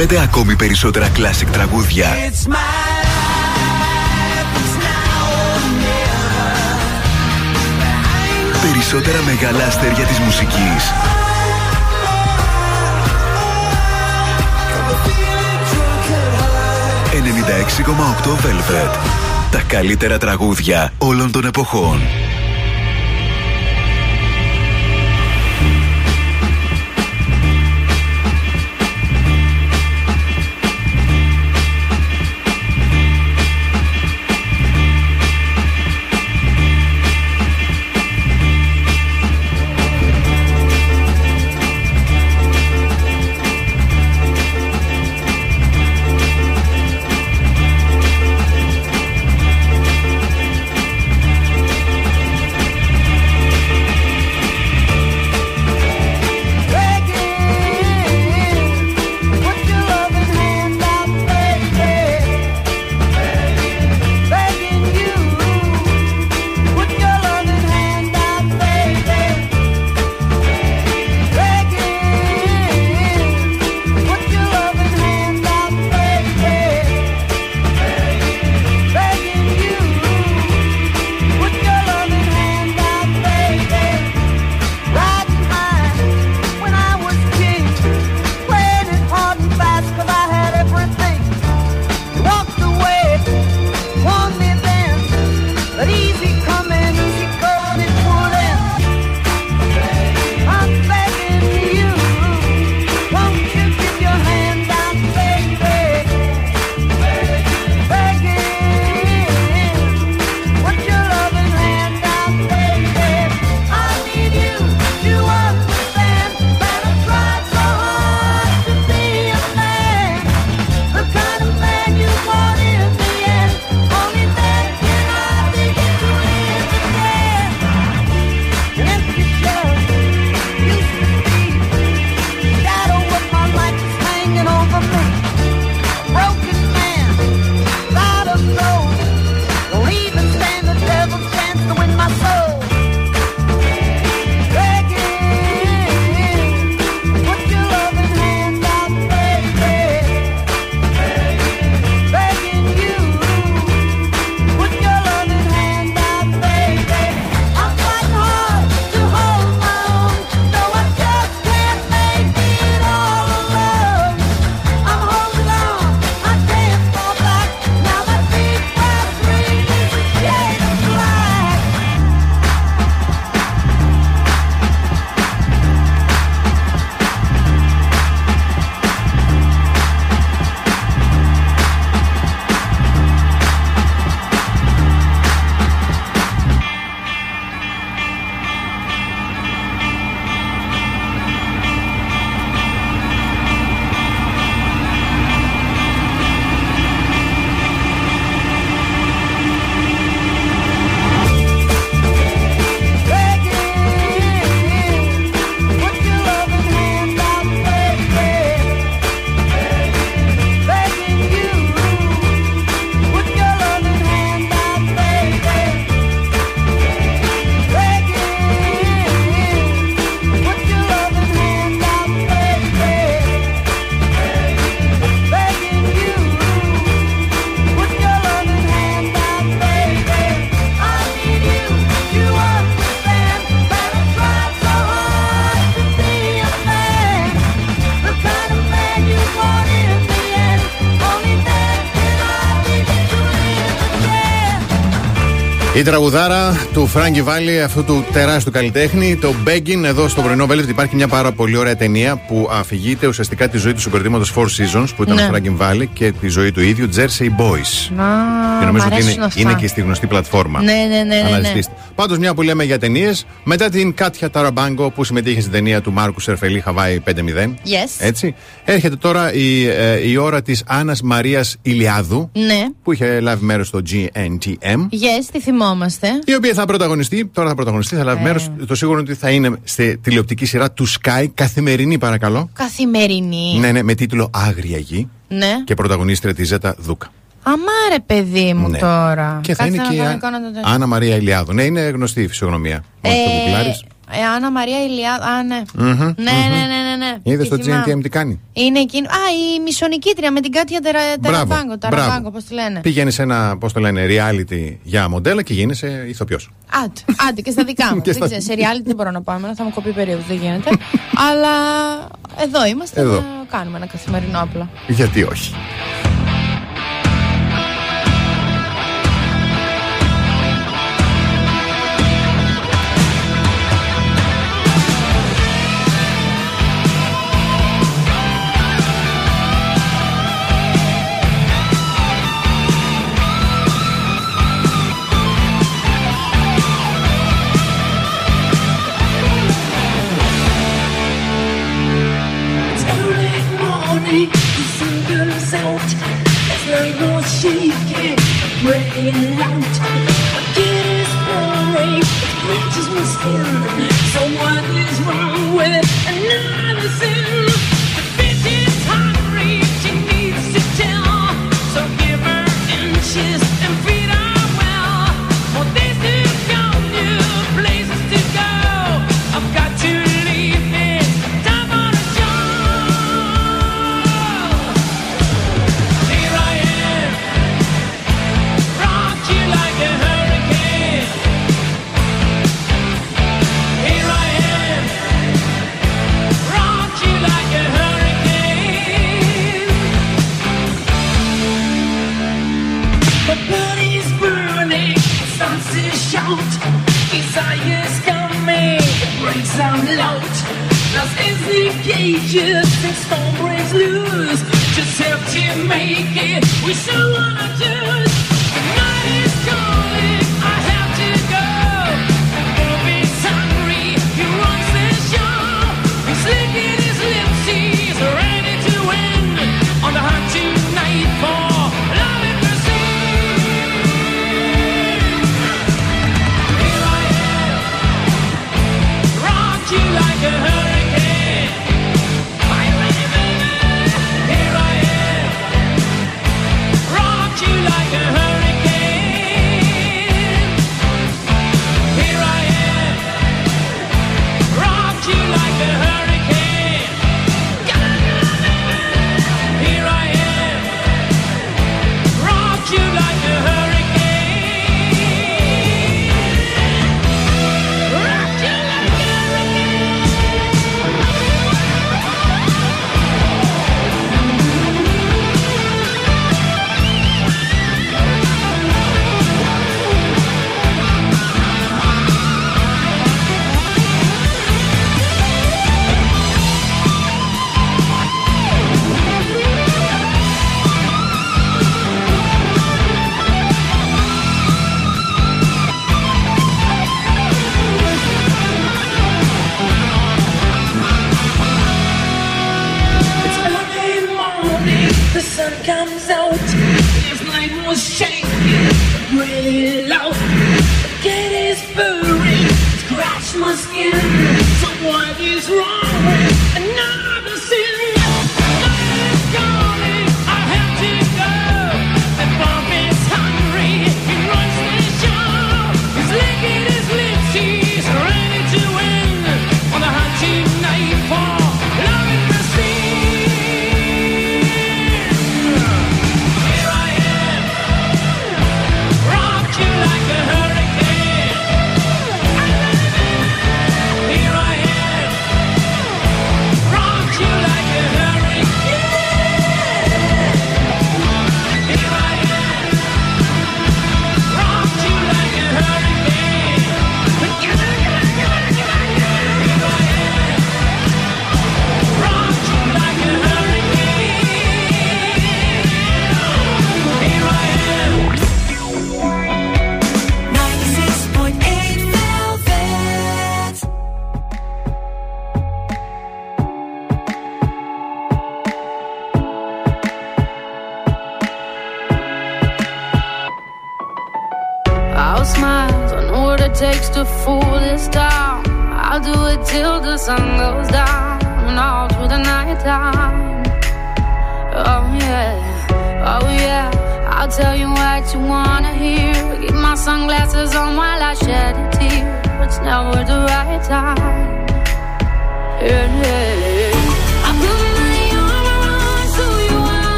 θέλετε ακόμη περισσότερα classic τραγούδια; Περισσότερα μεγάλα αστέρια της μουσικής. 96,8 Velvet. Τα καλύτερα τραγούδια όλων των εποχών. Η τραγουδάρα του Φράγκη Βάλι, αυτού του τεράστιου καλλιτέχνη, το Begging, εδώ στο πρωινό Velvet υπάρχει μια πάρα πολύ ωραία ταινία που αφηγείται ουσιαστικά τη ζωή του συγκροτήματος Four Seasons που ήταν Ναι. ο Φράγκη Βάλι και τη ζωή του ίδιου Jersey Boys. Να, και νομίζω μ' ότι αρέσουν είναι, αυτά. είναι και στη γνωστή πλατφόρμα. Ναι, ναι, ναι, ναι, ναι. Αναζητήστε. Πάντως, μια που λέμε για ταινίες, μετά την Κάτια Ταραμπάγκο που συμμετείχε στην ταινία του Μάρκου Σερφελή Χαβάη 5-0. Yes. Έτσι. Έρχεται τώρα η, ε, η ώρα της Άννας Μαρίας Ηλιάδου Ναι. που είχε λάβει μέρος στο GNTM. Yes, τη θυμόμαστε. Η οποία θα πρωταγωνιστεί, τώρα θα πρωταγωνιστεί, θα λάβει Ε. μέρος. Το σίγουρο είναι ότι θα είναι στη τηλεοπτική σειρά του Sky, καθημερινή παρακαλώ. Καθημερινή. Ναι, ναι, με τίτλο Άγρια Γη Ναι. και πρωταγωνίστρια της Ζέτα Δούκα. Αμάρε, παιδί μου ναι. τώρα. Και θα είναι και η Α... Άννα Μαρία Ηλιάδου. Ναι, είναι γνωστή η φυσιογνωμία. Ε, ε, Άννα Μαρία Ηλιάδου. Α, ναι. Mm-hmm, ναι, mm-hmm. ναι. Ναι, ναι, ναι. Είδες στο GNTM τι κάνει; Είναι εκείνη. Α, η μισονικήτρια με την Κάτια Ταραβάγκο. Ταραβάγκο, πώς τη λένε. Πήγαινε σε ένα, πώς το λένε, reality για μοντέλα και γίνεσαι ηθοποιός. Άντε, άντε και στα δικά μου. δεν ξέρω, σε reality δεν μπορώ να πάμε, θα μου κοπεί περίοδο, δεν γίνεται. Αλλά εδώ είμαστε εδώ. να κάνουμε ένα καθημερινό απλά. Γιατί όχι; Yeah.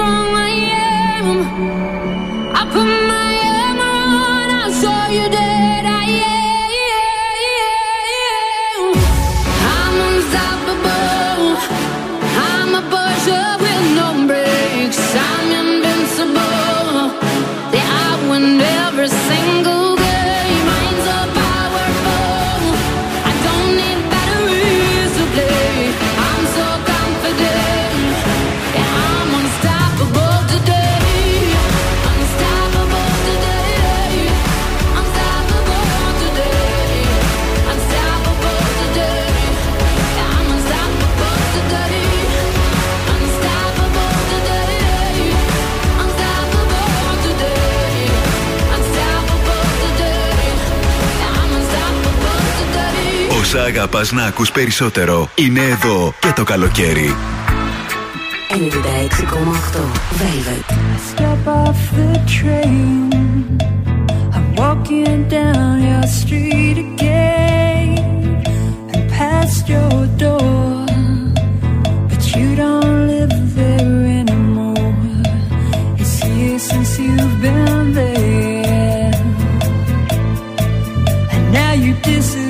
strong I am. I put my armor on, I saw you. όσα αγαπάς να ακούς περισσότερο είναι εδώ και το καλοκαίρι. 96,8 Velvet I step off the train I'm walking down your street again And past your door But you don't live there anymore It's years since you've been there And now you disappear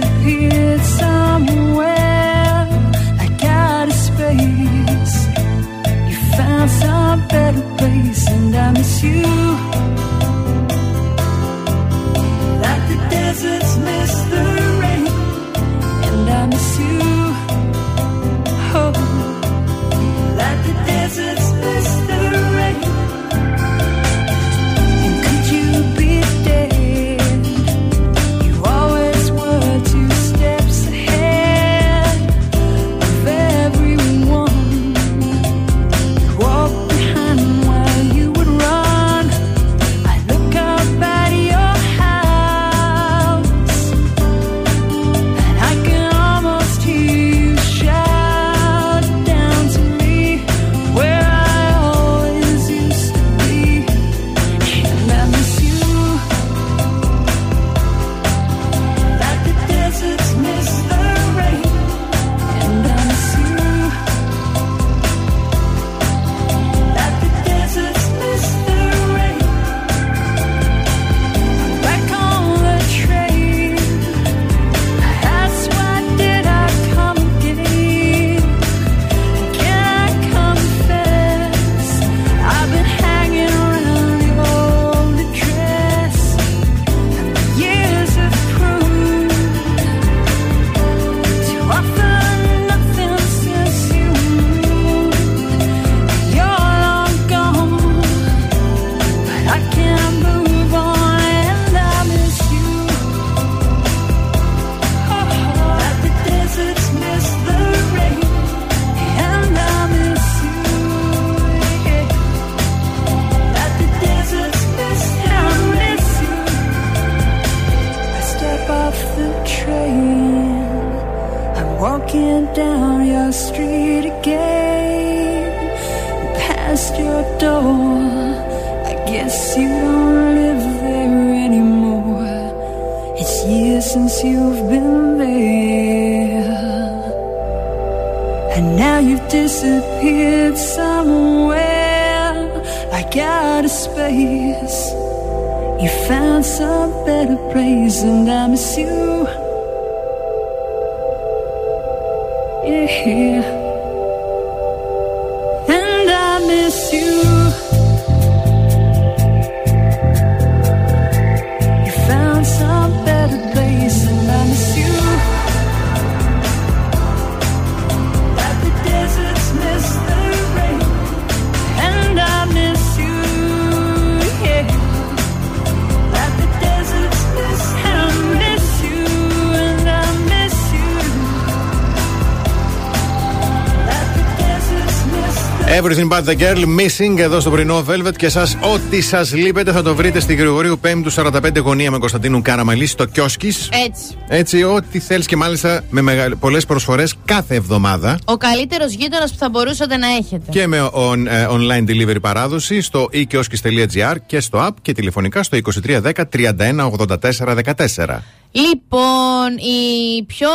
doesn't the girl missing εδώ στο πρωινό Velvet και εσά, ό,τι σας λείπετε θα το βρείτε στη Γρηγορίου 5ου 45 γωνία με Κωνσταντίνου Καραμαλής στο Κιόσκης. Έτσι. Έτσι, ό,τι θέλεις και μάλιστα με μεγα... πολλές προσφορές κάθε εβδομάδα. Ο καλύτερος γείτονας που θα μπορούσατε να έχετε. Και με on, ε, online delivery παράδοση στο eKioskis.gr και στο app και τηλεφωνικά στο 2310 31 84 14. Λοιπόν, η πιο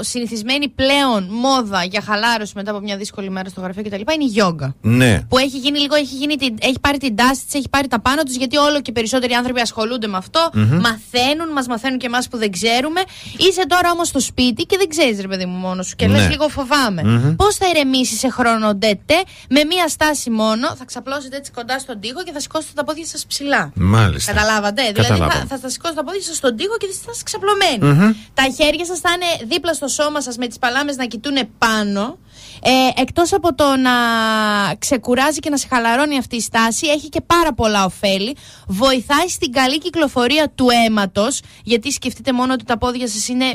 συνηθισμένη πλέον μόδα για χαλάρωση μετά από μια δύσκολη μέρα στο γραφείο κτλ. είναι η γιόγκα. Ναι. Που έχει γίνει λίγο, έχει, γίνει, την- έχει πάρει την τάση της, έχει πάρει τα πάνω τους, γιατί όλο και περισσότεροι άνθρωποι ασχολούνται με αυτό. Μμμ. Μαθαίνουν, μας μαθαίνουν και εμάς που δεν ξέρουμε. Είσαι τώρα όμως στο σπίτι και δεν ξέρεις, ρε παιδί μου, μόνος σου. Και Ναι. λες λίγο φοβάμαι. Μμμ. Πώς θα ηρεμήσεις σε χρόνο ντετέ, με μία στάση μόνο, θα ξαπλώσετε έτσι κοντά στον τοίχο και θα σηκώσετε τα πόδια σας ψηλά. Μάλιστα. Καταλάβατε. Δηλαδή Καταλάβαμε. θα, θα, θα σηκώσετε τα πόδια σας στον τοίχο και θα είστε ξαπλωμένοι. Μμμ. Τα χέρια σας θα είναι δίπλα στο σώμα σας με τις παλάμες να κοιτούν πάνω. Ε, εκτός από το να ξεκουράζει και να σε χαλαρώνει αυτή η στάση έχει και πάρα πολλά ωφέλη. Βοηθάει στην καλή κυκλοφορία του αίματος γιατί σκεφτείτε μόνο ότι τα πόδια σας είναι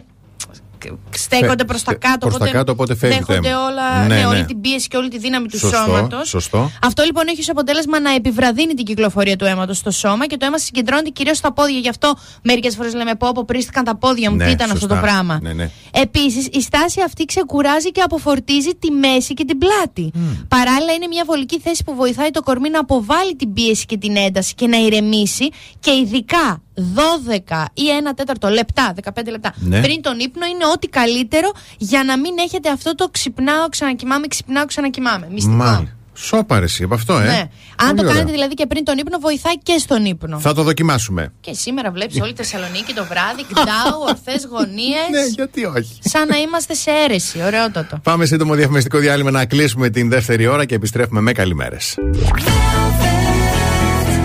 στέκονται προς τα κάτω προς τα κάτω, οπότε φεύγει το δέχονται αίμα. όλα, Ναι, ναι, ναι. όλη την πίεση και όλη τη δύναμη του Σωστό, σώματος σωστό. αυτό λοιπόν έχει ως αποτέλεσμα να επιβραδύνει την κυκλοφορία του αίματος στο σώμα και το αίμα συγκεντρώνεται κυρίως στα πόδια. Γι' αυτό μερικές φορές λέμε: Πω, πω, πρίστηκαν τα πόδια μου. Ναι, Τι ήταν αυτό σωστά. το πράγμα. Ναι, ναι. Επίσης, η στάση αυτή ξεκουράζει και αποφορτίζει τη μέση και την πλάτη. Παράλληλα, είναι μια βολική θέση που βοηθάει το κορμί να αποβάλει την πίεση και την ένταση και να ηρεμήσει και ειδικά 12 ή 1 τέταρτο λεπτά, 15 λεπτά Ναι. πριν τον ύπνο είναι ό,τι καλύτερο για να μην έχετε αυτό το ξυπνάω, ξανακοιμάμαι, ξυπνάω, ξανακοιμάμαι. Μυστικό. Μάλιστα. Σόπαρε από αυτό, ε. Ναι. Αν Πολύ το ωραία. κάνετε δηλαδή και πριν τον ύπνο, βοηθάει και στον ύπνο. Θα το δοκιμάσουμε. Και σήμερα βλέπεις όλη τη Θεσσαλονίκη το βράδυ, κτάου, ορθές γωνίες. Ναι, γιατί όχι. Σαν να είμαστε σε αίρεση. Ωραιότατο. Πάμε σύντομο διαφημιστικό διάλειμμα να κλείσουμε την δεύτερη ώρα και επιστρέφουμε με καλημέρες.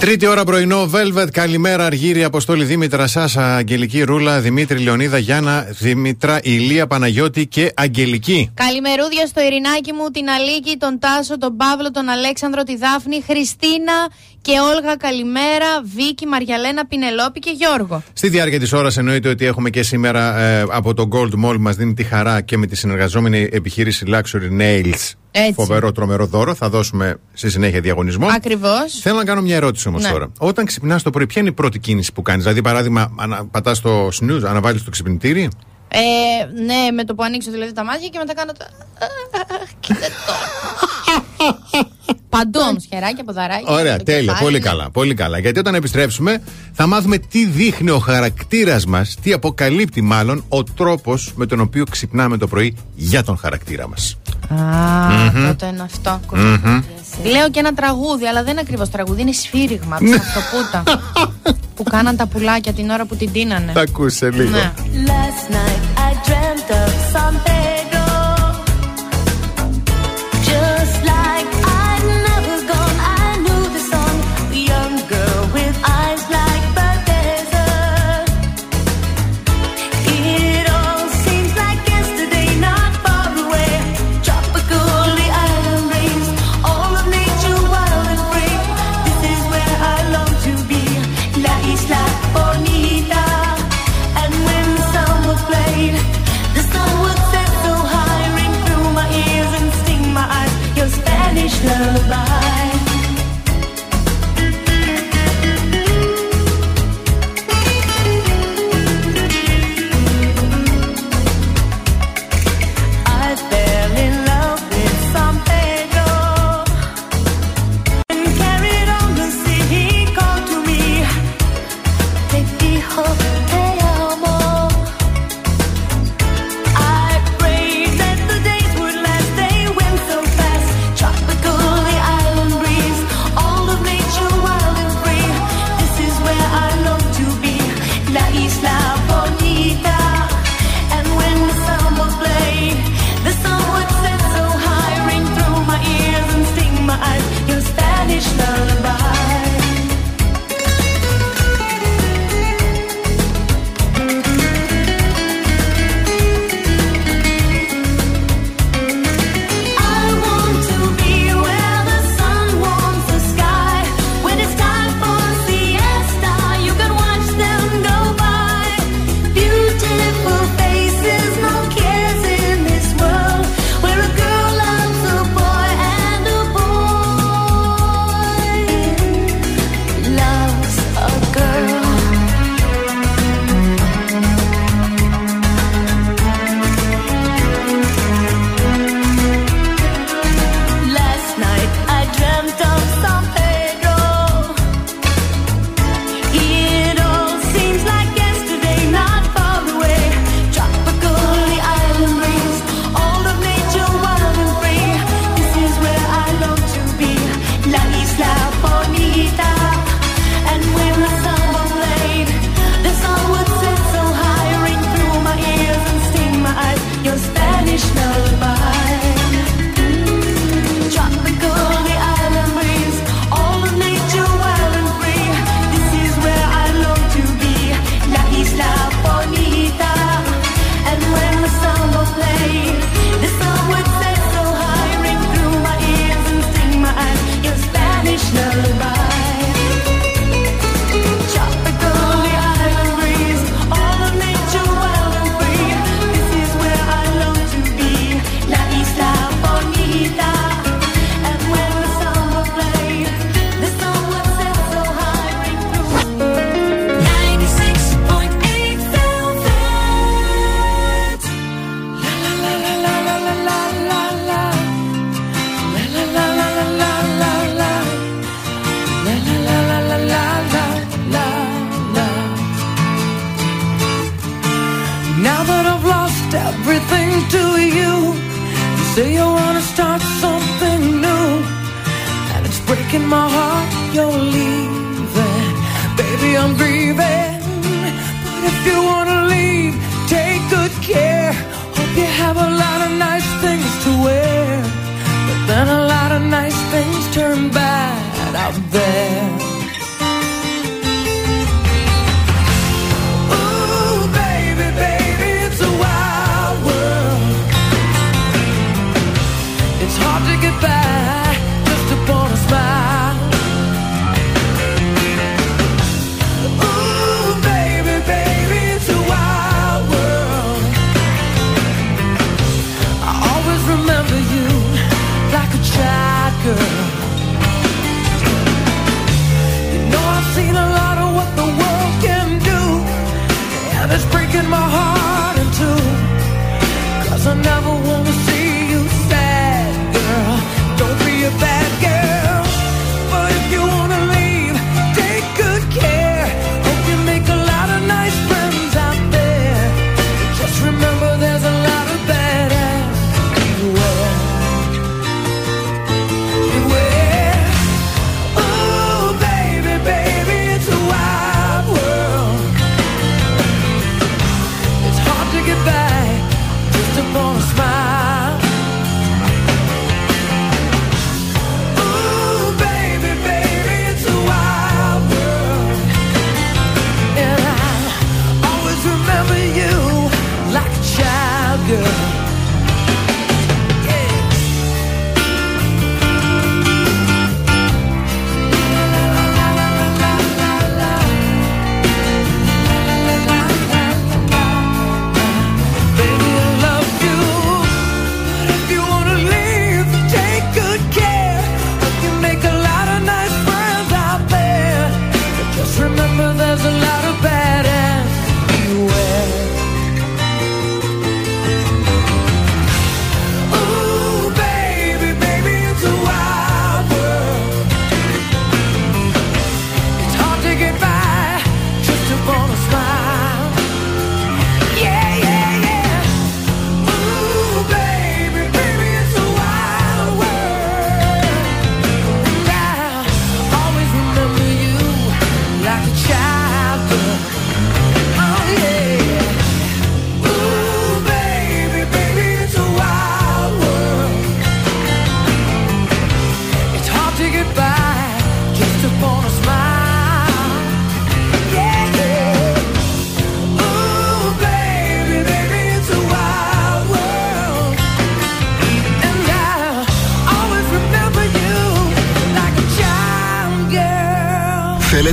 Τρίτη ώρα πρωινό, Velvet. Καλημέρα, Αργύρι, Αποστόλη Δήμητρα, Σάσα, Αγγελική Ρούλα, Δημήτρη Λεωνίδα, Γιάννα, Δήμητρα, Ηλία, Παναγιώτη και Αγγελική. Καλημερούδια στο Ειρηνάκι μου, την Αλίκη, τον Τάσο, τον Παύλο, τον Αλέξανδρο, τη Δάφνη, Χριστίνα και Όλγα. Καλημέρα. Βίκη, Μαριαλένα, Πινελόπη και Γιώργο. Στη διάρκεια της ώρας εννοείται ότι έχουμε και σήμερα ε, από το Gold Mall μας δίνει τη χαρά και με τη συνεργαζόμενη επιχείρηση Luxury Nails. Έτσι. Φοβερό τρομερό δώρο. Θα δώσουμε στη συνέχεια διαγωνισμό. Ακριβώς. Θέλω να κάνω μια ερώτηση όμως Ναι. τώρα. Όταν ξυπνάς το πρωί, ποια είναι η πρώτη κίνηση που κάνεις; Δηλαδή, παράδειγμα, πατάς το snooze, αναβάλεις το ξυπνητήρι; Ε, ναι, με το που ανοίξω δηλαδή τα μάτια και μετά κάνω το. Κοίτα το. Παντού όμως, χεράκια, ποδαράκια. Ωραία, το τέλεια. κεφάλι. Πολύ καλά, πολύ καλά. Γιατί όταν επιστρέψουμε θα μάθουμε τι δείχνει ο χαρακτήρας μας, τι αποκαλύπτει μάλλον ο τρόπος με τον οποίο ξυπνάμε το πρωί για τον χαρακτήρα μας. Α, Μμμ. τότε είναι αυτό. Μμμ. Λέω και ένα τραγούδι, αλλά δεν είναι ακριβώς τραγούδι, είναι σφύριγμα από Ναι. τα αυτοπούτα. που κάναν τα πουλάκια την ώρα που την τίνανε. Θα ακούσε λίγο. Ναι. Last night I dreamt of San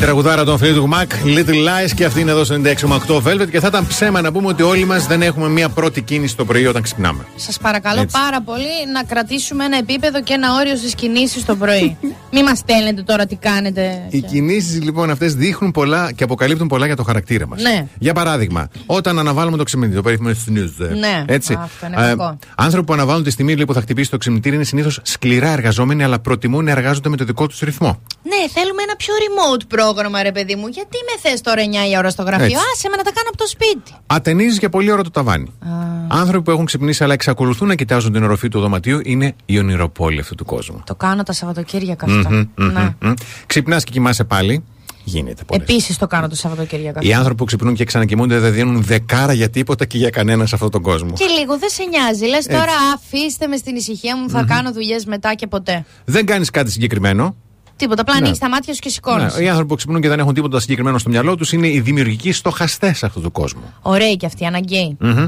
Τραγουδάρα των Fleetwood Mac, Little Lies και αυτή είναι εδώ στο 96,8 Velvet και θα ήταν ψέμα να πούμε ότι όλοι μας δεν έχουμε μία πρώτη κίνηση το πρωί όταν ξυπνάμε. Σας παρακαλώ Έτσι. πάρα πολύ να κρατήσουμε ένα επίπεδο και ένα όριο στις κινήσεις το πρωί. Μην μας στέλνετε τώρα τι κάνετε. Οι κινήσεις λοιπόν αυτές δείχνουν πολλά και αποκαλύπτουν πολλά για το χαρακτήρα μας. Ναι. Για παράδειγμα, όταν αναβάλουμε το ξυπνητήρι, το περίφημο snooze. ε, Ναι, Έτσι. αυτό είναι κακό. άνθρωποι που αναβάλουν τη στιγμή που θα χτυπήσει το ξυπνητήρι είναι συνήθως σκληρά εργαζόμενοι, αλλά προτιμούν να εργάζονται με το δικό τους ρυθμό. Ναι, θέλουμε ένα πιο remote πρόγραμμα, ρε παιδί μου. Γιατί με θες τώρα 9 η ώρα στο γραφείο; Έτσι. Άσε με να τα κάνω από το σπίτι. Ατενίζεις για πολύ ώρα το ταβάνι. Άνθρωποι που έχουν ξυπνήσει αλλά εξακολουθούν να κοιτάζουν την οροφή του δωματίου είναι η ονειροπόλη αυτού του κόσμου. Το κάνω τα Σαββατοκύριακα αυτά. Μμμ, μμμ, Ναι. μμμ. Ξυπνάς και κοιμάσαι πάλι. Γίνεται πολύ. Επίσης το κάνω το Σαββατοκύριακα. Οι άνθρωποι που ξυπνούν και ξανακοιμούνται δεν δίνουν δεκάρα για τίποτα και για κανένα σε αυτόν τον κόσμο. Και λίγο δεν σε νοιάζει. Λες τώρα, αφήστε με στην ησυχία μου, θα κάνω δουλειές μετά και ποτέ. Δεν κάνεις κάτι συγκεκριμένο. Τίποτα. Απλά Ναι. ανοίγεις τα μάτια σου και σηκώνεις. Ναι, οι άνθρωποι που ξυπνούν και δεν έχουν τίποτα συγκεκριμένο στο μυαλό τους είναι οι δημιουργικοί στοχαστές αυτού του κόσμου. Ωραίοι και αυτοί, αναγκαίοι. Μμμ.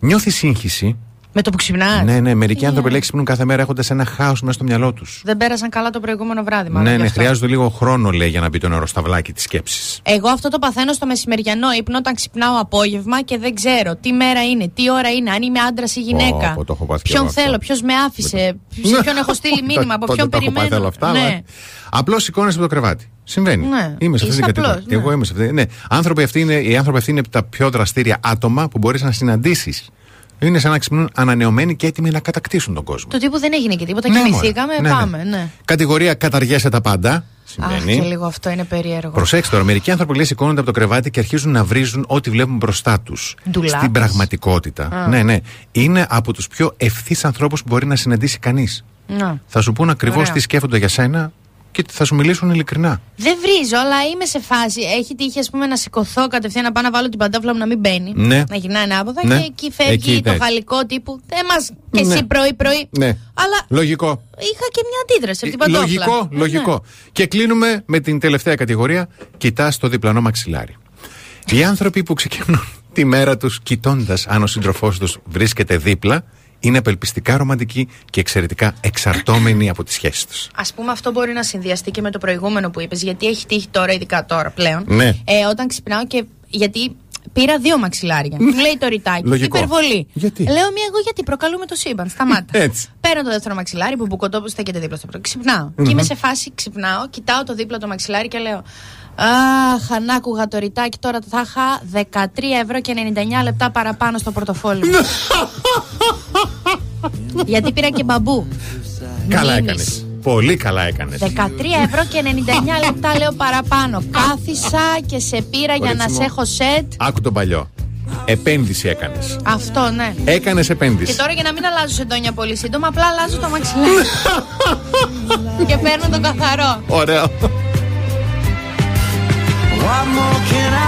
Νιώθεις σύγχυση; Με το που ξυπνάς. Ναι, ναι, μερικοί άνθρωποι λέει ξυπνούν κάθε μέρα έχοντας ένα χάος μέσα στο μυαλό τους. Δεν πέρασαν καλά το προηγούμενο βράδυ, μάλλον. Ναι, γι' ναι, αυτό. χρειάζεται λίγο χρόνο λέει για να μπει το νερό στα βλάκια της σκέψης. Εγώ αυτό το παθαίνω στο μεσημεριανό ύπνο όταν ξυπνάω απόγευμα και δεν ξέρω τι μέρα είναι, τι ώρα είναι, αν είμαι άντρας ή γυναίκα. Πω, πω, το έχω πάθει και ποιον εγώ αυτό. θέλω, ποιος με άφησε, σε ποιον έχω στείλει μήνυμα, από Τότε ποιον το έχω πάθει περιμένω. όλα αυτά. ναι. Απλώς σηκώνεσαι από το κρεβάτι. Συμβαίνει. Ναι. Είμαι σε αυτή Είσαι την κατηγορία. απλός, ναι. Εγώ είμαι σε αυτή. Ναι. Άνθρωποι αυτοί είναι, οι άνθρωποι αυτοί είναι τα πιο δραστήρια άτομα που μπορείς να συναντήσεις. Είναι σαν να ξυπνούν ανανεωμένοι και έτοιμοι να κατακτήσουν τον κόσμο. Το τύπου δεν έγινε και τίποτα, Ναι, μωρέ. κοιμηθήκαμε, Ναι, ναι. πάμε. Ναι. Κατηγορία καταργέσαι τα πάντα. Αχ, Συμβαίνει. και λίγο αυτό είναι περίεργο. Προσέξτε τώρα, μερικοί άνθρωποι λέει σηκώνονται από το κρεβάτι και αρχίζουν να βρίζουν ό,τι βλέπουν μπροστά τους. Ντουλάπες. Στην πραγματικότητα. Α. Ναι, ναι. Είναι από τους πιο ευθύς ανθρώπους που μπορεί να συναντήσει κανείς. Να. Θα σου πούν ακριβώς Ωραία. τι σκέφτονται για σένα και θα σου μιλήσουν ειλικρινά. Δεν βρίζω, αλλά είμαι σε φάση. Έχει τύχει, ας πούμε, να σηκωθώ κατευθείαν να πάω να βάλω την παντόφλα μου να μην μπαίνει. Ναι. Να γυρνάει ανάποδα Ναι. και εκεί φεύγει Εκεί, το ναι. γαλλικό τύπου. Δεν μας. Και Ναι. εσύ πρωί-πρωί. Ναι. Αλλά Λογικό. είχα και μια αντίδραση από την παντόφλα. Λογικό, Ναι, λογικό. Και κλείνουμε με την τελευταία κατηγορία. Κοιτάς το διπλανό μαξιλάρι. Οι άνθρωποι που ξεκινούν τη μέρα τους κοιτώντας αν ο σύντροφός τους βρίσκεται δίπλα είναι απελπιστικά ρομαντικοί και εξαιρετικά εξαρτώμενοι από τις σχέσεις τους. Α πούμε, αυτό μπορεί να συνδυαστεί και με το προηγούμενο που είπες, γιατί έχει τύχει τώρα, ειδικά τώρα πλέον. Ναι. Ε, όταν ξυπνάω και. Γιατί πήρα δύο μαξιλάρια. Μου λέει το ρητάκι. Λογικό. Υπερβολή. Γιατί; Λέω μία εγώ γιατί προκαλούμε το σύμπαν. Σταμάτα. Έτσι. Παίρνω το δεύτερο μαξιλάρι που μπουκωτό που στέκεται δίπλα στο πρώτο. Ξυπνάω. Μμμ. Και είμαι σε φάση, ξυπνάω, κοιτάω το δίπλα το μαξιλάρι και λέω. Αχ, αν άκουγα το ρητάκι τώρα θα είχα 13 ευρώ και 99 λεπτά παραπάνω στο πορτοφόλι μου. Γιατί πήρα και μπαμπού. Καλά Μνήμης. έκανες. Πολύ καλά έκανες. 13 ευρώ και 99 λεπτά λέω παραπάνω. Κάθισα και σε πήρα για να Κορίτσι σε μου. έχω σετ. Άκου τον παλιό. Επένδυση έκανες. Αυτό, ναι. Έκανες Και επένδυση. τώρα για να μην αλλάζω σεντόνια πολύ σύντομα, απλά αλλάζω το μαξιλάρι. και παίρνω τον καθαρό. Ωραίο. what more can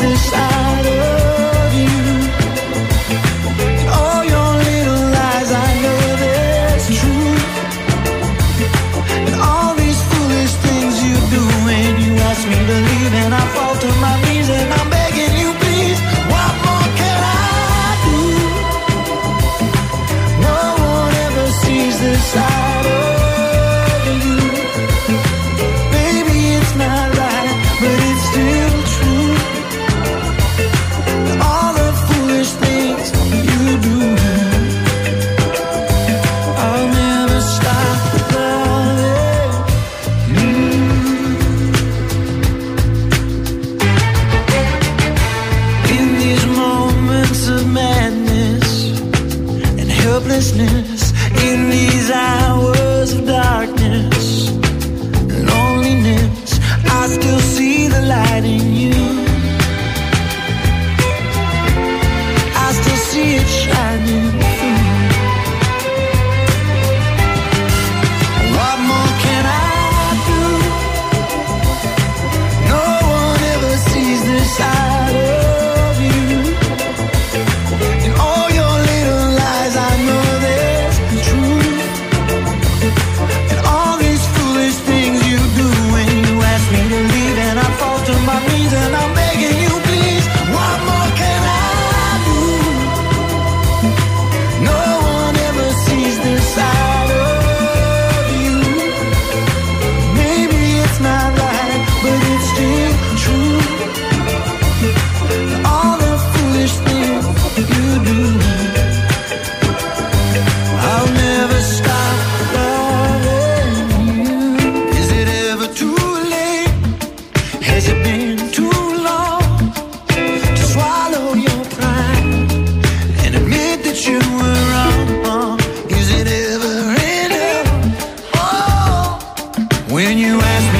this out When you ask me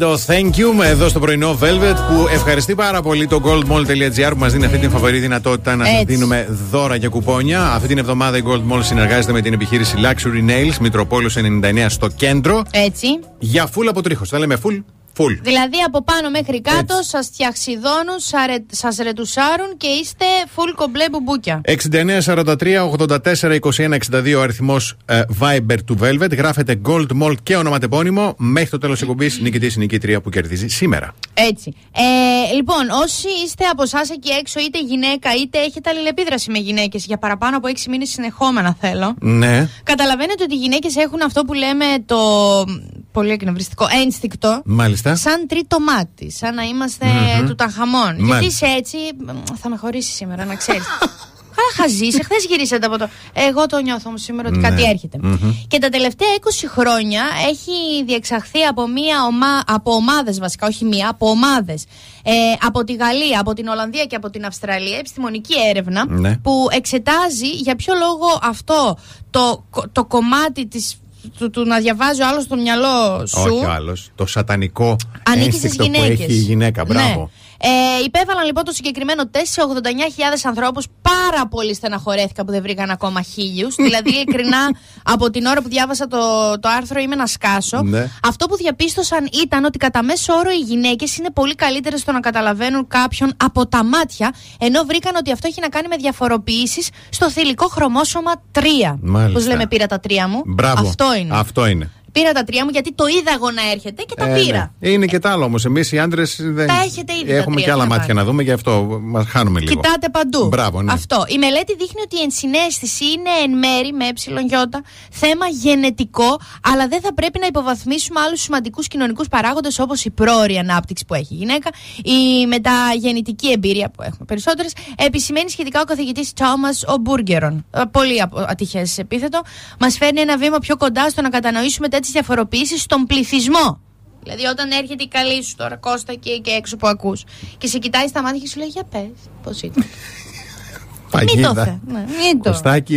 Life. Dido, thank you. Εδώ στο πρωινό Velvet που ευχαριστεί πάρα πολύ το goldmall.gr που μας δίνει αυτή την φοβερή δυνατότητα να σας Έτσι. δίνουμε δώρα και κουπόνια. Αυτή την εβδομάδα η Gold Mall συνεργάζεται με την επιχείρηση Luxury Nails Μητροπόλεως 99 στο κέντρο. Έτσι. Για full αποτρίχο. Τα λέμε full. Full. Δηλαδή από πάνω μέχρι κάτω σας φτιαξιδώνουν, σας ρετουσάρουν και είστε full κομπλέ μπουμπούκια. 6943 84 21 62 ο αριθμός Viber του Velvet. Γράφετε Gold Mall και ονοματεπώνυμο. Μέχρι το τέλος της εκπομπής νικητής η νικήτρια που κερδίζει σήμερα. Έτσι. Ε, λοιπόν, όσοι είστε από εσάς εκεί έξω, είτε γυναίκα είτε έχετε αλληλεπίδραση με γυναίκες για παραπάνω από 6 μήνες συνεχόμενα, θέλω. Ναι. Καταλαβαίνετε ότι οι γυναίκες έχουν αυτό που λέμε το. Πολύ εκνευριστικό. Ένστικτο. Μάλιστα. Σαν τρίτο μάτι. Σαν να είμαστε Μμμ. του Ταγχαμών. Γιατί Μάλιστα. είσαι έτσι. μ, Θα με χωρίσει σήμερα, να ξέρεις. Καλά, χαζή. Χθες γυρίσατε από το. Εγώ το νιώθω όμως σήμερα ότι Ναι. κάτι έρχεται. Μμμ. Και τα τελευταία 20 χρόνια έχει διεξαχθεί από, μία ομα... από ομάδες βασικά, όχι μία, από ομάδες ε, από τη Γαλλία, από την Ολλανδία και από την Αυστραλία, επιστημονική έρευνα Ναι. που εξετάζει για ποιο λόγο αυτό το, το κομμάτι της, του, του να διαβάζει ο άλλος το μυαλό σου Όχι ο άλλος. Το σατανικό ανήκει στις ένστικτο που γυναίκες. έχει η γυναίκα. Μπράβο. Ναι. Ε, υπέβαλαν λοιπόν το συγκεκριμένο τεστ σε 89.000 ανθρώπους. Πάρα πολύ στεναχωρέθηκα που δεν βρήκαν ακόμα χίλιους. δηλαδή, ειλικρινά, από την ώρα που διάβασα το, το άρθρο είμαι να σκάσω. Ναι. Αυτό που διαπίστωσαν ήταν ότι κατά μέσο όρο οι γυναίκες είναι πολύ καλύτερες στο να καταλαβαίνουν κάποιον από τα μάτια, ενώ βρήκαν ότι αυτό έχει να κάνει με διαφοροποιήσεις στο θηλυκό χρωμόσωμα 3. Μάλιστα. Πώς λέμε, πήρα τα τρία μου. Μπράβο. Αυτό είναι. Αυτό είναι. Πήρα τα τρία μου γιατί το είδα εγώ να έρχεται και τα Ε, πήρα. ναι. Είναι και τα άλλα όμως. Εμείς οι άντρες δεν. Τα έχετε ήδη τα Έχουμε τρία, και άλλα τι να μάτια να δούμε, γι' αυτό μας χάνουμε λίγο. Κοιτάτε παντού. Μπράβο, ναι. Αυτό. Η μελέτη δείχνει ότι η ενσυναίσθηση είναι εν μέρη με ε θέμα γενετικό, αλλά δεν θα πρέπει να υποβαθμίσουμε άλλους σημαντικούς κοινωνικούς παράγοντες όπως η πρόωρη ανάπτυξη που έχει η γυναίκα, η μεταγεννητική εμπειρία που έχουμε περισσότερες. Επισημαίνει σχετικά ο καθηγητής Τόμα Ομπούργερον. Ε, Πολύ ατυχές επίθετο. Μας φέρνει ένα βήμα πιο κοντά στο να κατανοήσουμε τη διαφοροποίηση στον πληθυσμό. Δηλαδή, όταν έρχεται η καλή σου τώρα, Κώστα και, και έξω που ακούς, και σε κοιτάει στα μάτια και σου λέει: Για πες, πώς ήταν. Παγίδα. Μην το θε. Ναι,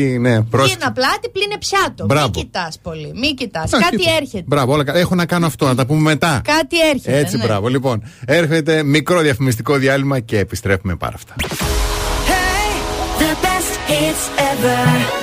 μην ναι, πρόσεχε. Πλάτη, πλύνε πιάτο. Μπράβο. Μην κοιτάς πολύ. Μην κοιτάς. Κάτι κοίτα. έρχεται. Μπράβο, όλα, έχω να κάνω αυτό, να τα πούμε μετά. Κάτι έρχεται. Έτσι, ναι. μπράβο. Λοιπόν, έρχεται μικρό διαφημιστικό διάλειμμα και επιστρέφουμε πάρα αυτά. Hey, the best hits ever.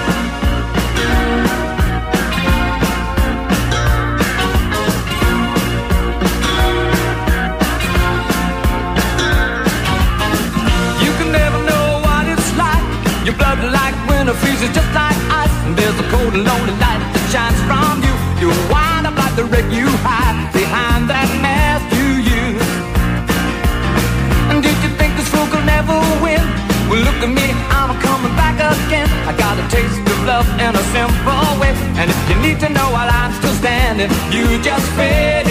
a simple way. And if you need to know while I'm still standing, you just fade.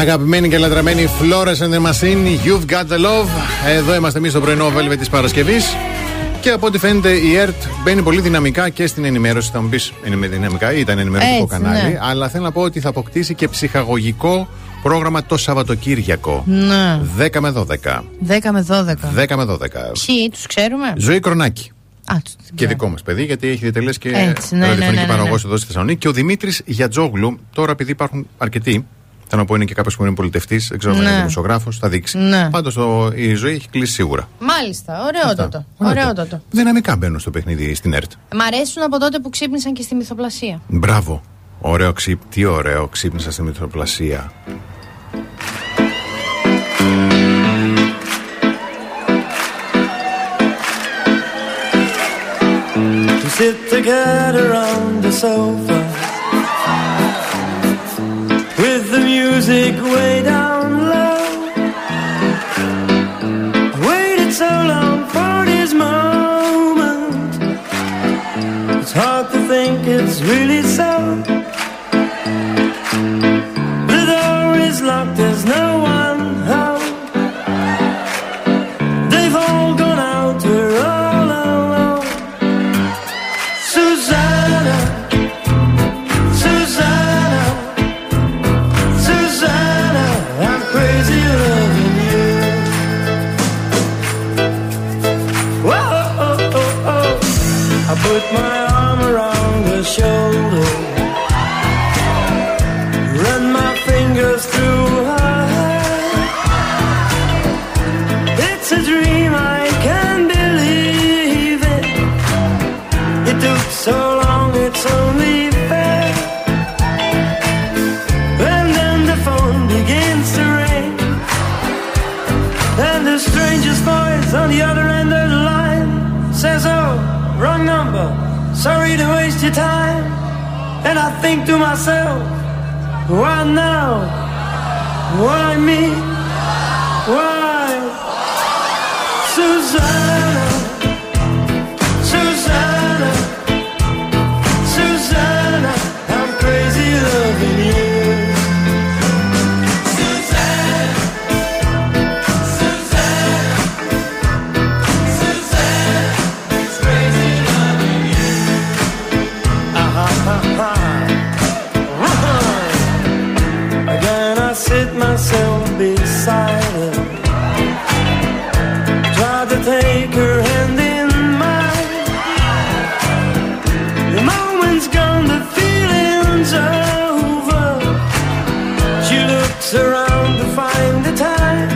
Αγαπημένοι και λατρεμένοι Flores and the Machine, You've got the love. Εδώ είμαστε εμείς στο πρωινό Velvet της Παρασκευής. Και από ό,τι φαίνεται η ΕΡΤ μπαίνει πολύ δυναμικά και στην ενημέρωση. Θα μου πεις δυναμικά, ήταν ενημερωτικό Έτσι, κανάλι. ναι. Αλλά θέλω να πω ότι θα αποκτήσει και ψυχαγωγικό πρόγραμμα το Σαββατοκύριακο. Ναι. 10 με 12. 10 με 12. 10 με 12. Ποιοι, τους ξέρουμε; Ζωή Κρονάκη. Α, τους- Και δικό μας παιδί, γιατί έχει διατελέσει και Έτσι, ναι, ναι, ραδιοφωνική ναι, ναι, ναι. παραγωγός εδώ στη Θεσσαλονίκη. Και ο Δημήτρης Γιατζόγλου, τώρα επειδή υπάρχουν αρκετοί, θέλω να πω είναι και κάποιος που είναι πολιτευτής, δεν ξέρω αν Ναι. είναι δημοσιογράφος, θα δείξει. Ναι. Πάντως η ζωή έχει κλείσει σίγουρα. Μάλιστα, ωραιότατο. Ωραιότατο. Δυναμικά μπαίνουν στο παιχνίδι στην ΕΡΤ. Μ' αρέσουν από τότε που ξύπνησαν και στη μυθοπλασία. Μπράβο. Ωραίο ξύπ, τι ωραίο ξύπνησα στη μυθοπλασία. We sit together on the sofa way down low. Waited so long for this moment. It's hard to think it's really so. The door is locked, there's no And I think to myself, why now? Why me? Why? Susanna, still beside her. Tried to take her hand in mine. The moment's gone, the feeling's over. She looks around to find the time.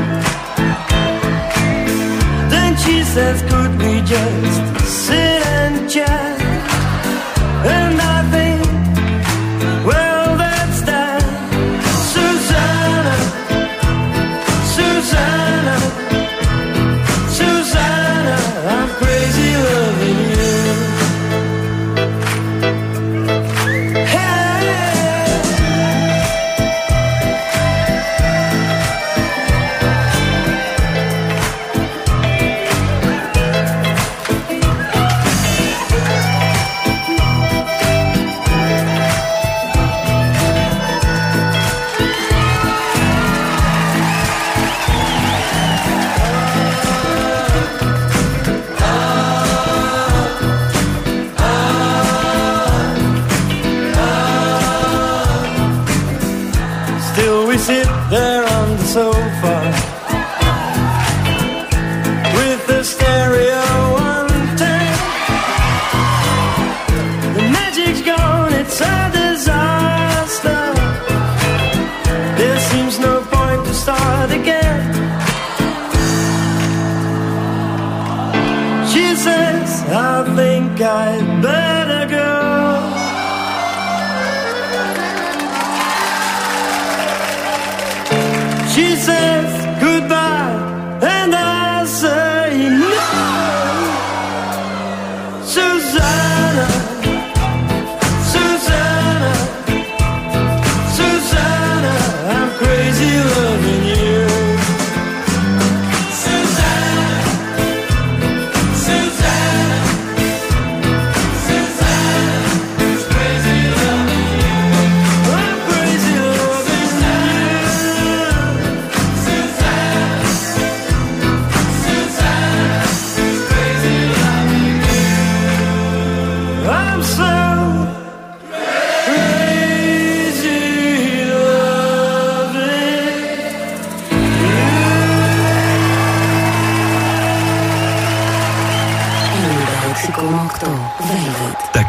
Then she says, Could we just sit and chat? Jesus.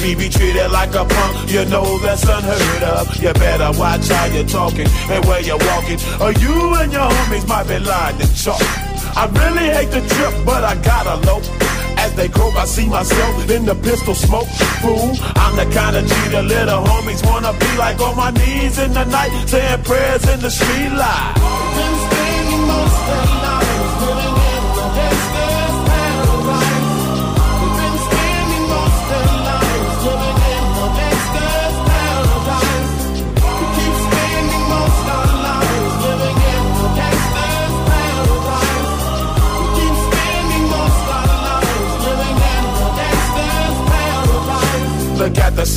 Me be treated like a punk, you know that's unheard of. You better watch how you're talking and where you're walking, or you and your homies might be lying to chalk. I really hate the trip, but I gotta low. As they croak, I see myself in the pistol smoke. Fool, I'm the kind of G the little homies wanna be like on my knees in the night, saying prayers in the street light.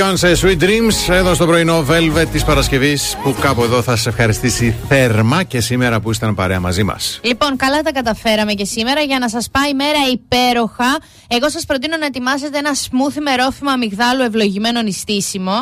Beyoncé Sweet Dreams εδώ στο πρωινό Velvet της Παρασκευής που κάπου εδώ θα σα ευχαριστήσει θερμά και σήμερα που ήσταν παρέα μαζί μας. Λοιπόν, καλά τα καταφέραμε και σήμερα για να σας πάει η μέρα υπέροχα. Εγώ σας προτείνω να ετοιμάσετε ένα σμούθι με ρόφημα αμυγδάλου ευλογημένο νηστίσιμο.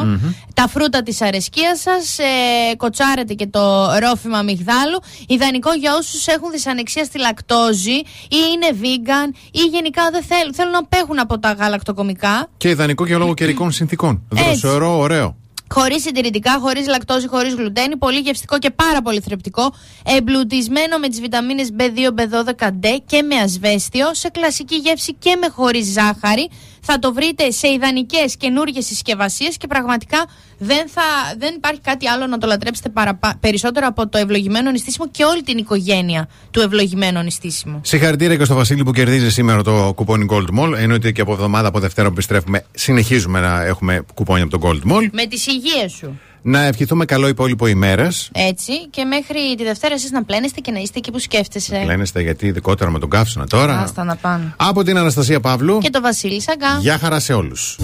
Τα φρούτα της αρεσκίας σας. Ε, κοτσάρετε και το ρόφημα αμυγδάλου. Ιδανικό για όσους έχουν δυσανεξία στη λακτόζη ή είναι vegan ή γενικά δεν θέλουν, θέλουν να απέχουν από τα γαλακτοκομικά. Και ιδανικό και λόγω καιρικών συνθήκων. Δροσερό, ωραίο. Χωρίς συντηρητικά, χωρίς λακτόζη, χωρίς γλουτένη. Πολύ γευστικό και πάρα πολύ θρεπτικό. Εμπλουτισμένο με τις βιταμίνες B2, B12, D και με ασβέστιο. Σε κλασική γεύση και με χωρίς ζάχαρη. Θα το βρείτε σε ιδανικές καινούργιες συσκευασίες και πραγματικά δεν, θα, δεν υπάρχει κάτι άλλο να το λατρέψετε παραπα- περισσότερο από το ευλογημένο νηστίσιμο και όλη την οικογένεια του ευλογημένου νηστίσιμου. Συγχαρητήρια και στο Βασίλη που κερδίζει σήμερα το κουπόνι Gold Mall. Εννοείται και από εβδομάδα από Δευτέρα που επιστρέφουμε συνεχίζουμε να έχουμε κουπόνι από το Gold Mall. Με τις υγείες σου. Να ευχηθούμε καλό υπόλοιπο ημέρας. Έτσι. Και μέχρι τη Δευτέρα εσείς να πλένεστε και να είστε εκεί που σκέφτεσαι. Λένεστε γιατί ειδικότερα με τον καύσωνα τώρα. Άστα να πάνε. Από την Αναστασία Παύλου. Και το Βασίλη Σαγκά. Γεια χαρά σε όλους.